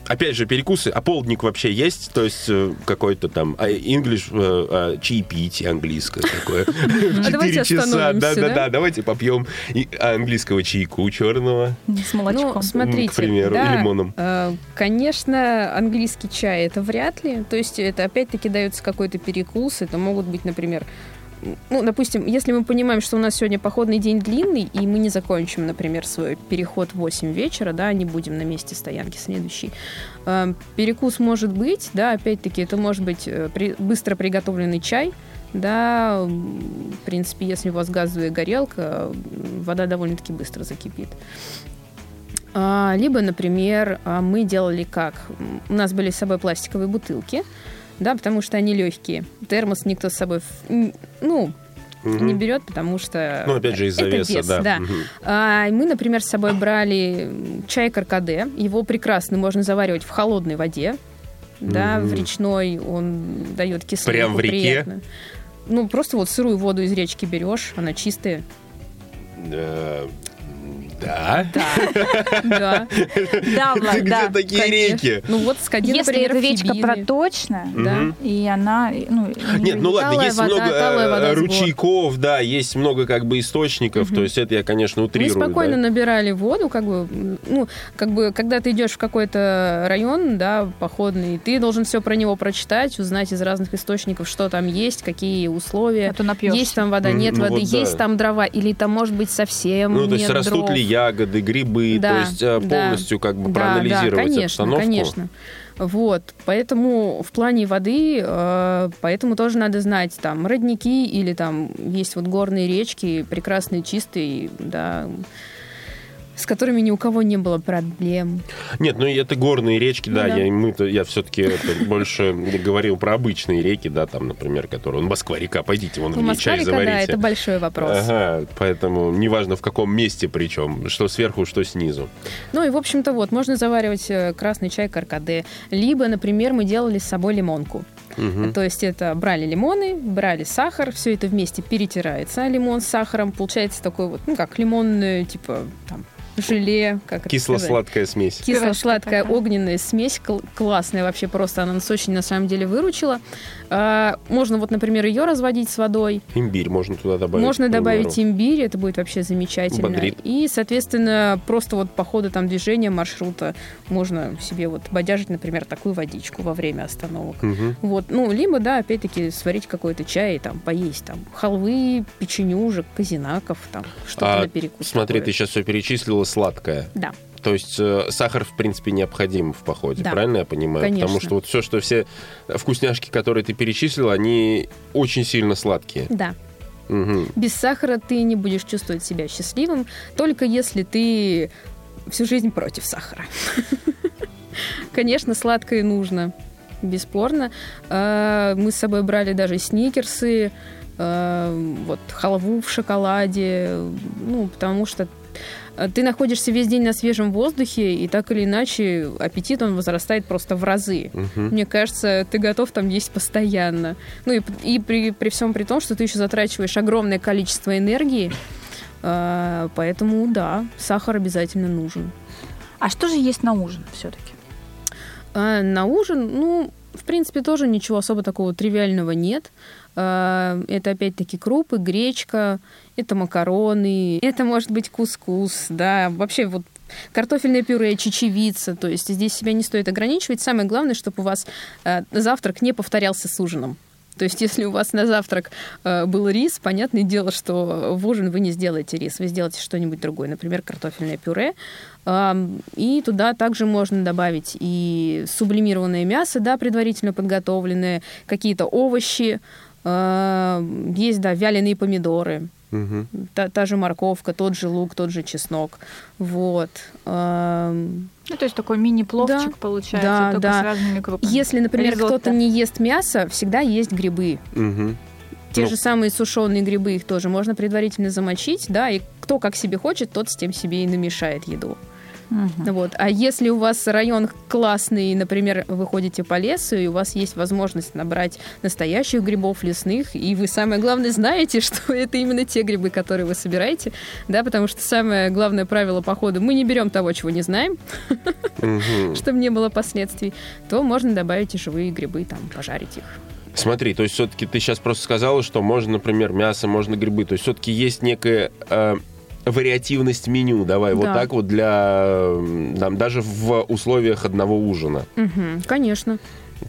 Опять же, перекусы, а полдник вообще есть? То есть э, какой-то там а, English, э, э, чаепитие английское такое. В А давайте четыре часа. остановимся, Да-да-да, да? давайте попьем английского чайку черного. С молочком. Ну, смотрите, к примеру, да, и лимоном. э, конечно, английский чай это вряд ли. То есть это опять-таки дается какой-то перекус. Это могут быть, например, ну, допустим, если мы понимаем, что у нас сегодня походный день длинный, и мы не закончим, например, свой переход в 8 вечера, да, не будем на месте стоянки следующий, э, перекус может быть, да, опять-таки, это может быть э, при- быстро приготовленный чай, да, в принципе, если у вас газовая горелка, вода довольно-таки быстро закипит. А, Либо, например, а, мы делали как? У нас были с собой пластиковые бутылки, да, потому что они легкие. Термос никто с собой, ну, не берет, потому что... Ну, опять же, из-за это веса, вес, да. да. Мгм. А, мы, например, с собой брали чай каркаде. Его прекрасно можно заваривать в холодной воде. Да, в речной он дает кислоту. Прям в реке? Ну, просто вот сырую воду из речки берешь, она чистая. Э, Да? Да, Да, Влад, Где да. такие реки? Ну вот сходи, Если эта речка проточная, Да. и она... Ну, Нет, ну ладно, есть вода, много э, ручейков, да, есть много как бы источников, то есть это я, конечно, Мы утрирую. спокойно да. набирали воду, как бы, ну, как бы, когда ты идешь в какой-то район, да, походный, ты должен все про него прочитать, узнать из разных источников, что там есть, какие условия. А то напьешься. Есть там вода, нет ну воды, да. есть там дрова, или там может быть совсем Ну, то есть нет растут дров. ли ягоды, грибы, то Да, есть э, да. полностью как бы Да, проанализировать да, конечно, обстановку. конечно. Вот, поэтому в плане воды, э, поэтому тоже надо знать, там, родники или там есть вот горные речки, прекрасные, чистые, да, с которыми ни у кого не было проблем. Нет, ну это горные речки, да, Ну да. я, мы-то, я все-таки больше говорил про обычные реки, да, там, например, которые... Ну, Москва-река, пойдите, вон в ней чай река, да, заварите. это большой вопрос. Ага, поэтому неважно в каком месте причем, что сверху, что снизу. Ну и, в общем-то, вот, можно заваривать э, красный чай каркаде. Либо, например, мы делали с собой лимонку. Мгм. То есть это брали лимоны, брали сахар, все это вместе перетирается, лимон с сахаром. Получается такой вот, ну как лимонное, типа, там, желе, как? Кисло-сладкая смесь. Кисло-сладкая огненная смесь, кл- классная вообще просто, она нас очень на самом деле выручила. А, можно вот, например, ее разводить с водой, Имбирь можно туда добавить. можно добавить имбирь, это будет вообще замечательно. Бодрит. И, соответственно, просто вот по ходу там движения маршрута можно себе вот бодяжить, например, такую водичку во время остановок. Мгм. Вот, ну, либо, да, опять-таки, сварить какой-то чай и там поесть там халвы, печенюжек, казинаков, там, что-то А, на перекус. Смотри, такое. ты сейчас все перечислила сладкое. Да. То есть э, сахар, в принципе, необходим в походе, Да. правильно я понимаю? Конечно. Потому что вот все, что все вкусняшки, которые ты перечислила, они очень сильно сладкие. Да. Мгм. Без сахара ты не будешь чувствовать себя счастливым, только если ты всю жизнь против сахара. Конечно, сладкое нужно, бесспорно. А, мы с собой брали даже сникерсы, а, вот халву в шоколаде, ну, потому что ты находишься весь день на свежем воздухе, и так или иначе аппетит он возрастает просто в разы. Угу. Мне кажется, ты готов там есть постоянно. Ну и, и при, при всем при том, что ты еще затрачиваешь огромное количество энергии, а, поэтому да, сахар обязательно нужен. А что же есть на ужин все-таки? А на ужин, ну, в принципе, тоже ничего особо такого тривиального нет. А, это опять-таки крупы, гречка, это макароны, это может быть кускус, да, вообще вот картофельное пюре, чечевица, то есть здесь себя не стоит ограничивать. Самое главное, чтобы у вас э, завтрак не повторялся с ужином. То есть, если у вас на завтрак э, был рис, понятное дело, что в ужин вы не сделаете рис, вы сделаете что-нибудь другое, например, картофельное пюре. И туда также можно добавить и сублимированное мясо, да, предварительно подготовленное, какие-то овощи, есть, да, вяленые помидоры, Угу. та, та же морковка, тот же лук, тот же чеснок. Вот. Ну, то есть такой мини-пловчик Да. получается, Да, только да. с разными крупами. Если, например, Ризотто. кто-то не ест мясо, всегда есть грибы. Угу. Те Ну. же самые сушеные грибы, их тоже можно предварительно замочить, да, и кто как себе хочет, тот с тем себе и намешает еду. Мгм. Вот. А если у вас район классный, например, вы ходите по лесу, и у вас есть возможность набрать настоящих грибов лесных, и вы, самое главное, знаете, что это именно те грибы, которые вы собираете, да, потому что самое главное правило похода, мы не берем того, чего не знаем, Угу. чтобы не было последствий, то можно добавить и живые грибы, там, пожарить их. Смотри, то есть все-таки ты сейчас просто сказала, что можно, например, мясо, можно грибы. То есть все-таки есть некая э, вариативность меню, давай, вот Да. так вот для, там, даже в условиях одного ужина. Мгм, конечно.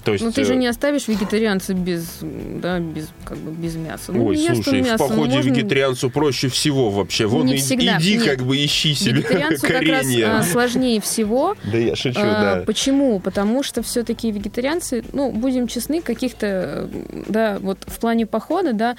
То есть, Но Ну, ты же э, не оставишь вегетарианца без, да, без, как бы, без мяса. Ну, Ой, ты слушай, мясо, в походе можно- вегетарианцу проще всего вообще. Вон, Не иди, всегда, иди нет. как бы ищи себе Вегетарианцу как раз коренья. а, сложнее всего. Да я шучу, А, да. Почему? Потому что все-таки вегетарианцы, ну, будем честны, каких-то, э, да, вот в плане похода, да,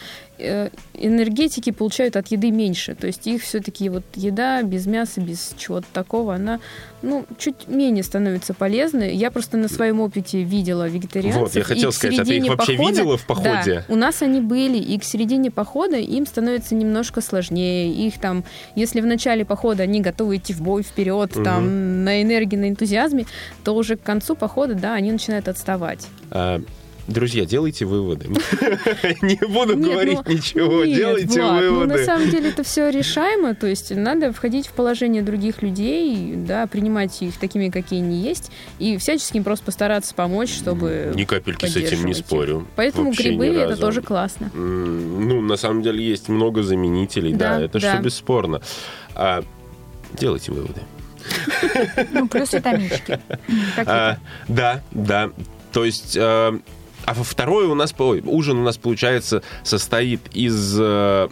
энергетики получают от еды меньше. То есть их все-таки вот еда без мяса, без чего-то такого, она, ну, чуть менее становится полезной. Я просто на своем опыте видела вегетарианцев. Вот, я хотел сказать, а ты их вообще похода- видела в походе? Да, у нас они были, и к середине похода им становится немножко сложнее. Их там, если в начале похода они готовы идти в бой вперед, Мгм. там, на энергии, на энтузиазме, то уже к концу похода, да, они начинают отставать. А, Друзья, делайте выводы. Не буду говорить ну, ничего, делайте ну, на выводы. самом деле это все решаемо, то есть надо входить в положение других людей, да, принимать их такими, какие они есть, и всячески им просто постараться помочь, чтобы Ни капельки с этим не спорю. Поэтому грибы это тоже классно. Ну, на самом деле есть много заменителей, да, это все бесспорно. А, делайте выводы. Ну, плюс витаминчики. А, да, да. То есть... а во второе у нас... ой, ужин у нас, получается, состоит из... э,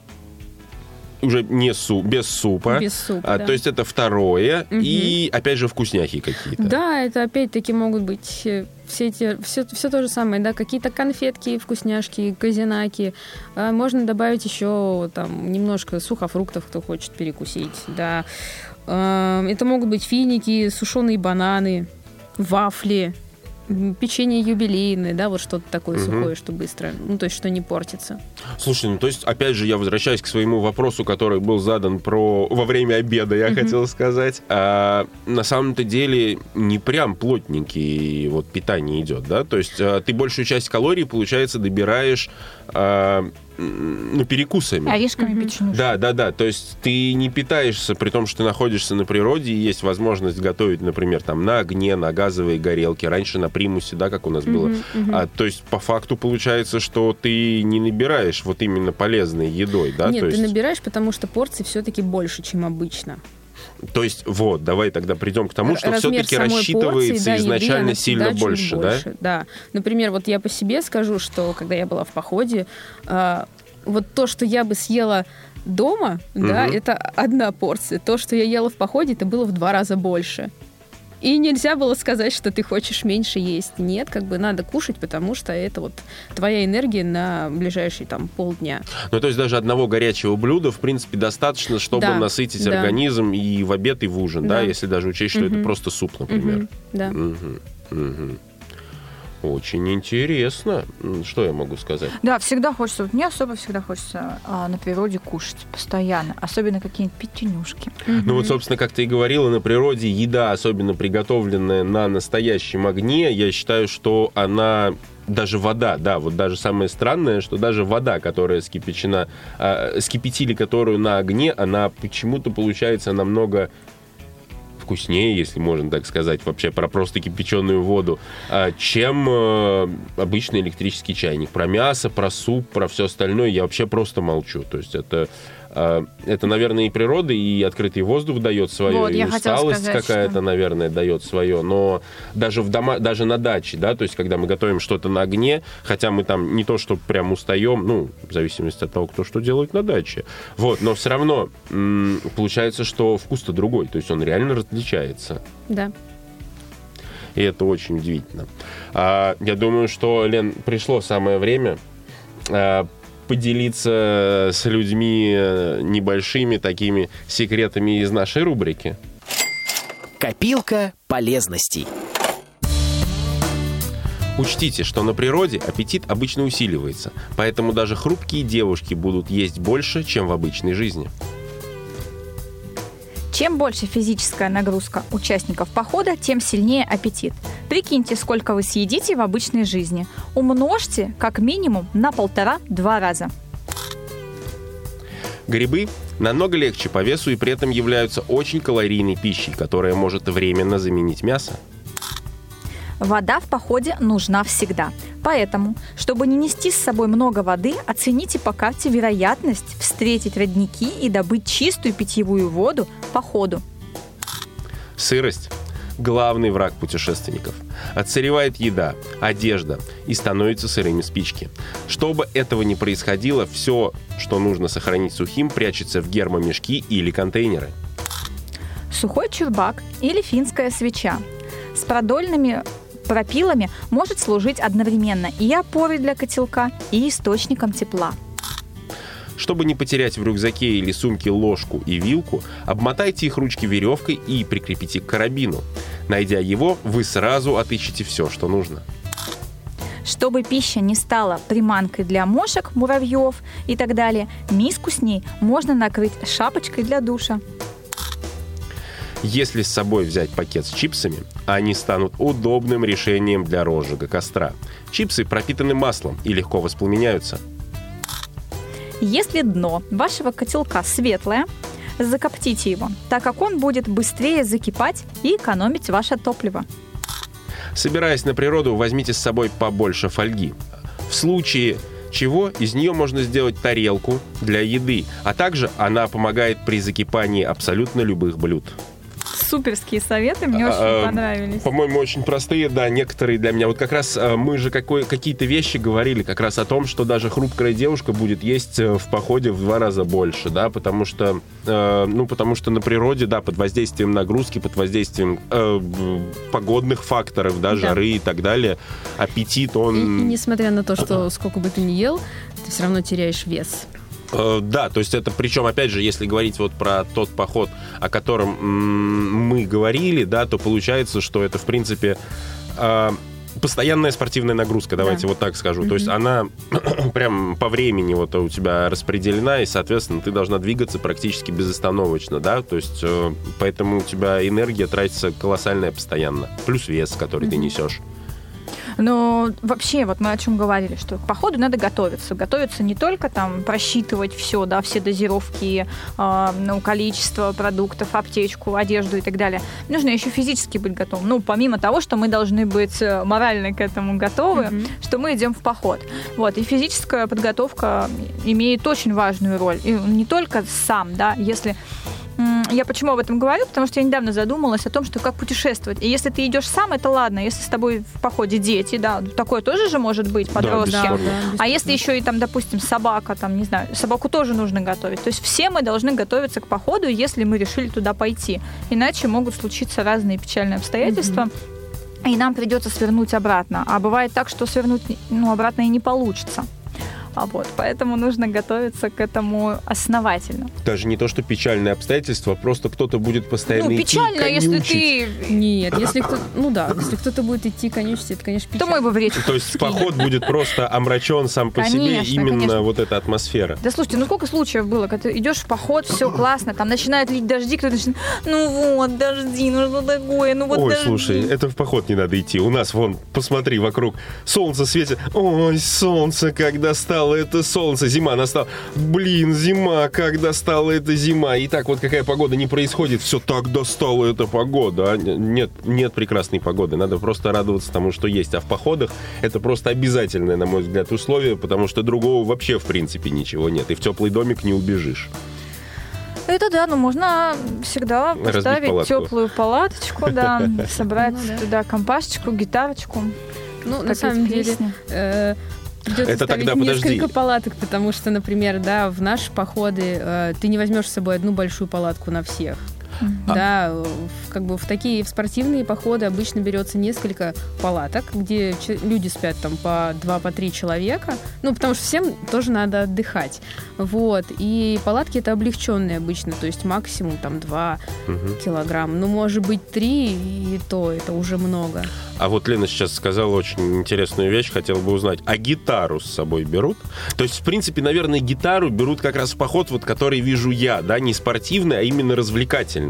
уже не су, без супа. Без супа, А, да. То есть это второе. Мгм. И, опять же, вкусняхи какие-то. Да, это опять-таки могут быть э, все эти, все, все то же самое, да, какие-то конфетки, вкусняшки, казинаки. А Можно добавить еще там немножко сухофруктов, кто хочет перекусить, да. А, Это могут быть финики, сушеные бананы, вафли, печенье юбилейное, да, вот что-то такое Мгм. сухое, что быстро, ну, то есть, что не портится. Слушай, ну то есть, опять же, я возвращаюсь к своему вопросу, который был задан про во время обеда, я Мгм. хотел сказать. А, на самом-то деле не прям плотненький вот питание идет, да? То есть а, ты большую часть калорий, получается, добираешь а, ну, перекусами. Орешками Мгм. печенюшками. Да, да, да. То есть ты не питаешься, при том, что ты находишься на природе, и есть возможность готовить, например, там на огне, на газовой горелке. Раньше на примусе, да, как у нас было. А, то есть по факту получается, что ты не набираешь вот именно полезной едой, да? Нет, то, ты есть, набираешь, потому что порций все-таки больше, чем обычно. То есть вот, давай тогда придем к тому, что все-таки рассчитывается порции, да, еды, изначально она сильно всегда чуть больше, да? Да. Например, вот я по себе скажу, что когда я была в походе, а, вот то, что я бы съела дома, да, Мгм. это одна порция. То, что я ела в походе, это было в два раза больше. И нельзя было сказать, что ты хочешь меньше есть. Нет, как бы надо кушать, потому что это вот твоя энергия на ближайшие там полдня. Ну, то есть даже одного горячего блюда, в принципе, достаточно, чтобы Да, насытить да. организм и в обед, и в ужин, да, Да. если даже учесть, что это Мгм. просто суп, например. Мгм, Да. Мгм, мгм. Очень интересно. Что я могу сказать? Да, всегда хочется, вот мне особо всегда хочется а, на природе кушать постоянно, особенно какие-нибудь печенюшки. Ну вот, собственно, как ты и говорила, на природе еда, особенно приготовленная на настоящем огне, я считаю, что она даже вода, да, вот даже самое странное, что даже вода, которая скипячена, а, скипятили которую на огне, она почему-то получается намного вкуснее, если можно так сказать, вообще про просто кипяченую воду, а, чем э, обычный электрический чайник. Про мясо, про суп, про все остальное я вообще просто молчу. То есть это, это наверное, и природа, и открытый воздух дает свое, Вот, и усталость какая-то, что- наверное, дает свое. Но даже, в дома, даже на даче, да, то есть когда мы готовим что-то на огне, хотя мы там не то, что прям устаем, ну, в зависимости от того, кто что делает на даче. Вот, но все равно получается, что вкус-то другой, то есть он реально различается. Да. И это очень удивительно. А, я думаю, что, Лен, пришло самое время а, поделиться с людьми э, небольшими такими секретами из нашей рубрики. Копилка полезностей. Учтите, что на природе аппетит обычно усиливается, поэтому даже хрупкие девушки будут есть больше, чем в обычной жизни. Чем больше физическая нагрузка участников похода, тем сильнее аппетит. Прикиньте, сколько вы съедите в обычной жизни. Умножьте как минимум на полтора-два раза. Грибы намного легче по весу и при этом являются очень калорийной пищей, которая может временно заменить мясо. Вода в походе нужна всегда. Поэтому, чтобы не нести с собой много воды, оцените по карте вероятность встретить родники и добыть чистую питьевую воду по ходу. Сырость – главный враг путешественников. Отсыревает еда, одежда и становятся сырыми спички. Чтобы этого не происходило, все, что нужно сохранить сухим, прячется в гермомешки или контейнеры. Сухой чурбак или финская свеча с продольными пропилами может служить одновременно и опорой для котелка, и источником тепла. Чтобы не потерять в рюкзаке или сумке ложку и вилку, обмотайте их ручки веревкой и прикрепите к карабину. Найдя его, вы сразу отыщете все, что нужно. Чтобы пища не стала приманкой для мошек, муравьев и так далее, миску с ней можно накрыть шапочкой для душа. Если с собой взять пакет с чипсами, они станут удобным решением для розжига костра. Чипсы пропитаны маслом и легко воспламеняются. Если дно вашего котелка светлое, закоптите его, так как он будет быстрее закипать и экономить ваше топливо. Собираясь на природу, возьмите с собой побольше фольги. В случае чего из нее можно сделать тарелку для еды, а также она помогает при закипании абсолютно любых блюд. Суперские советы, мне А, очень а, понравились. По-моему, очень простые, да, некоторые для меня. Вот как раз а, мы же какой, какие-то вещи говорили как раз о том, что даже хрупкая девушка будет есть э, в походе в два раза больше, да, потому что, э, ну, потому что на природе, да, под воздействием нагрузки, под воздействием э, погодных факторов, да, Да. жары и так далее, аппетит, И, он... и несмотря на то, что сколько бы ты ни ел, ты все равно теряешь вес. Э, Да, то есть это, причем, опять же, если говорить вот про тот поход, о котором мы говорили, да, то получается, что это, в принципе, э, постоянная спортивная нагрузка, давайте вот так скажу. То есть она прям по времени вот у тебя распределена, и, соответственно, ты должна двигаться практически безостановочно, да, то есть э, поэтому у тебя энергия тратится колоссальная постоянно, плюс вес, который ты несешь. Но вообще, вот мы о чем говорили, что к походу надо готовиться. Готовиться не только там просчитывать все, да, все дозировки, э, ну, количество продуктов, аптечку, одежду и так далее. Нужно еще физически быть готовым. Ну, помимо того, что мы должны быть э, морально к этому готовы, Мгм. что мы идем в поход. Вот, и физическая подготовка имеет очень важную роль. И не только сам, да, если Я почему об этом говорю? Потому что я недавно задумалась о том, что как путешествовать. И если ты идешь сам, это ладно. Если с тобой в походе дети, да, такое тоже же может быть, подростки. Да, а если еще и там, допустим, собака, там, не знаю, собаку тоже нужно готовить. То есть все мы должны готовиться к походу, если мы решили туда пойти. Иначе могут случиться разные печальные обстоятельства. И нам придется свернуть обратно. А бывает так, что свернуть ну, обратно и не получится. А вот, поэтому нужно готовиться к этому основательно. Даже не то, что печальные обстоятельства, просто кто-то будет постоянно ну, идти печально, если ты... Нет, если кто ну да, если кто-то будет идти конючить, это, конечно, То печально. мой бы в речку. То есть поход будет просто омрачен сам по себе именно конечно. вот эта атмосфера. Да слушайте, ну сколько случаев было, когда ты идешь в поход, все классно, там начинают лить дожди, кто-то начинает, ну вот, дожди, ну что такое, ну вот Ой, дожди. слушай, это в поход не надо идти. У нас, вон, посмотри вокруг, солнце светит. Ой, солнце, как достало это солнце. Зима настала. Блин, зима, как достала это зима. И так вот какая погода не происходит, все так достала эта погода. а? Нет, нет прекрасной погоды. Надо просто радоваться тому, что есть. А в походах это просто обязательное, на мой взгляд, условие, потому что другого вообще, в принципе, ничего нет. И в теплый домик не убежишь. Это да, ну можно всегда Разбить поставить палатку. теплую палаточку, да, собрать Ну да. туда компашечку, гитарочку, Ну, на самом деле, э, придется Это тогда, подожди. несколько палаток, потому что, например, да, в наши походы э, ты не возьмешь с собой одну большую палатку на всех. А Да, как бы в такие в спортивные походы обычно берется несколько палаток, где люди спят там по два, по три человека. Ну, потому что всем тоже надо отдыхать. Вот. И палатки это облегченные обычно, то есть максимум там 2 Мгм. килограмма. Ну, может быть, 3, и то это уже много. А вот Лена сейчас сказала очень интересную вещь, хотел бы узнать. А гитару с собой берут? То есть, в принципе, наверное, гитару берут как раз в поход, вот который вижу я, да, не спортивный, а именно развлекательный.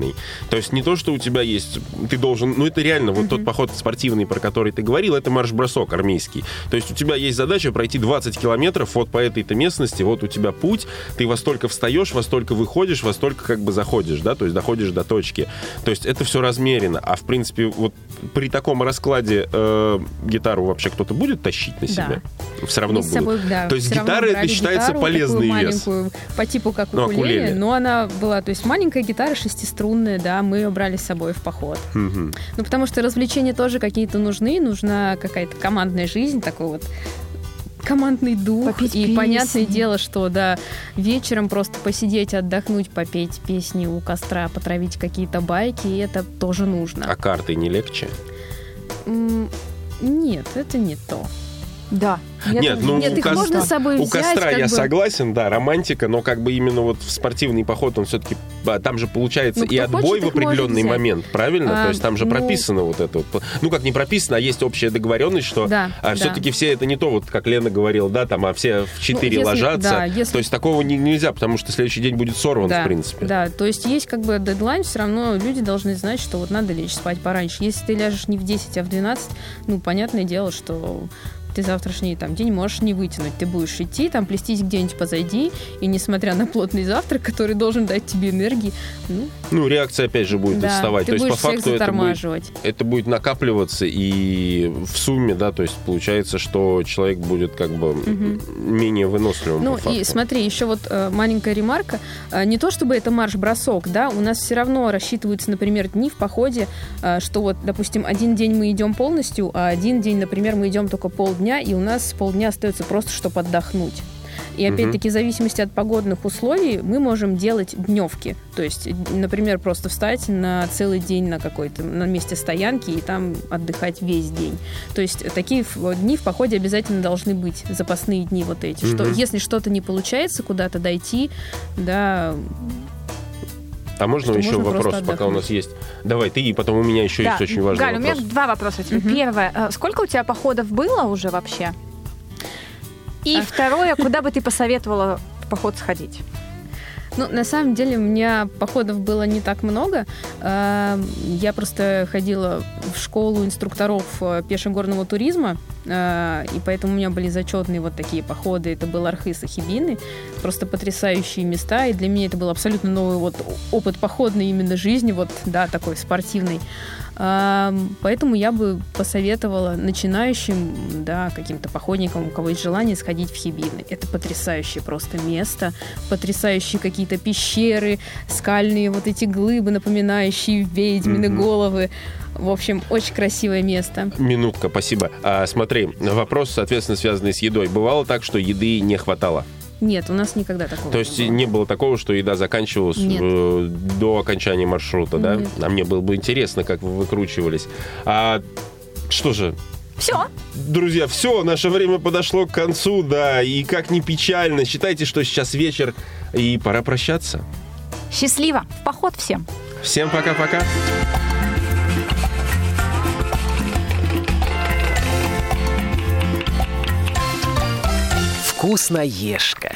То есть не то, что у тебя есть, ты должен, ну это реально, вот тот поход спортивный, про который ты говорил, это марш-бросок армейский. То есть у тебя есть задача пройти 20 километров вот по этой-то местности, вот у тебя путь, ты во столько встаешь, во столько выходишь, во столько как бы заходишь, да, то есть доходишь до точки. То есть это все размерено. А в принципе, вот при таком раскладе э, гитару вообще кто-то будет тащить на Да. себе? Все равно будет. собой, да, То есть гитара это считается гитару, полезный вес. маленькую, по типу как Ну, укулеле, укулеле. но она была, то есть маленькая гитара шестиструнная, да, мы ее брали с собой в поход. Мгм. Ну, потому что развлечения тоже какие-то нужны, нужна какая-то командная жизнь, такой вот командный дух. Попеть и песни. понятное дело, что да, вечером просто посидеть, отдохнуть, попеть песни у костра, потравить какие-то байки, и это тоже нужно. А карты не легче? Нет, это не то. Да. Я Нет, тоже- ну, Нет, у их кос- можно с собой У взять. костра я бы. согласен, да, романтика, но как бы именно вот в спортивный поход он все-таки там же получается Ну, и отбой хочет, в определенный момент, правильно? А, То есть там же ну- прописано вот это вот. Ну как не прописано, а есть общая договоренность, что Да, а, да. все-таки все это не то, вот как Лена говорила, да, там, а все в 4 если- ложатся. да, если- То есть такого не- нельзя, потому что следующий день будет сорван, да, в принципе. Да, то есть есть как бы дедлайн, все равно люди должны знать, что вот надо лечь спать пораньше. Если ты ляжешь не в 10, а в 12, ну, понятное дело, что ты завтрашний там, день можешь не вытянуть. Ты будешь идти, там, плестись где-нибудь позади, и несмотря на плотный завтрак, который должен дать тебе энергии, ну, Ну, реакция опять же будет да, вставать. ты То есть по будешь факту это будет это будет накапливаться, и в сумме, да, то есть получается, что человек будет как бы Мгм. менее выносливым. Ну и смотри, еще вот э, маленькая ремарка. Э, не то чтобы это марш-бросок, да, у нас все равно рассчитываются, например, дни в походе, э, что вот, допустим, один день мы идем полностью, а один день, например, мы идем только полдня, и у нас полдня остается просто, чтобы отдохнуть. И опять-таки, в зависимости от погодных условий, мы можем делать дневки. То есть, например, просто встать на целый день на какой-то, на месте стоянки и там отдыхать весь день. То есть, такие дни в походе обязательно должны быть, запасные дни вот эти. Что Мгм. если что-то не получается куда-то дойти, да, А можно еще можно вопрос, пока у нас есть? Давай ты, и потом у меня еще Да. есть очень важный Галь, у вопрос. меня два вопроса тебе. Мгм. Первое, э, сколько у тебя походов было уже вообще? И А. второе, куда бы ты посоветовала в поход сходить? Ну, на самом деле, у меня походов было не так много. Э, Я просто ходила в школу инструкторов э, пешегорного туризма. А, И поэтому у меня были зачетные вот такие походы. Это был Архыз и Хибины. Просто потрясающие места. И для меня это был абсолютно новый вот опыт походной именно жизни. Вот, да, такой спортивный. А, Поэтому я бы посоветовала начинающим, да, каким-то походникам, у кого есть желание, сходить в Хибины. Это потрясающее просто место, потрясающие какие-то пещеры, скальные вот эти глыбы, напоминающие ведьмины головы. В общем, очень красивое место. Минутка, спасибо. А, смотри, вопрос, соответственно, связанный с едой. Бывало так, что еды не хватало? Нет, у нас никогда такого То есть не было. не было такого, что еда заканчивалась Нет. э, до окончания маршрута, да? Нет. А мне было бы интересно, как вы выкручивались. А что же, Все. Друзья, все, наше время подошло к концу, да, и как ни печально, считайте, что сейчас вечер, и пора прощаться. Счастливо. В поход всем. Всем пока-пока. Вкусноежка.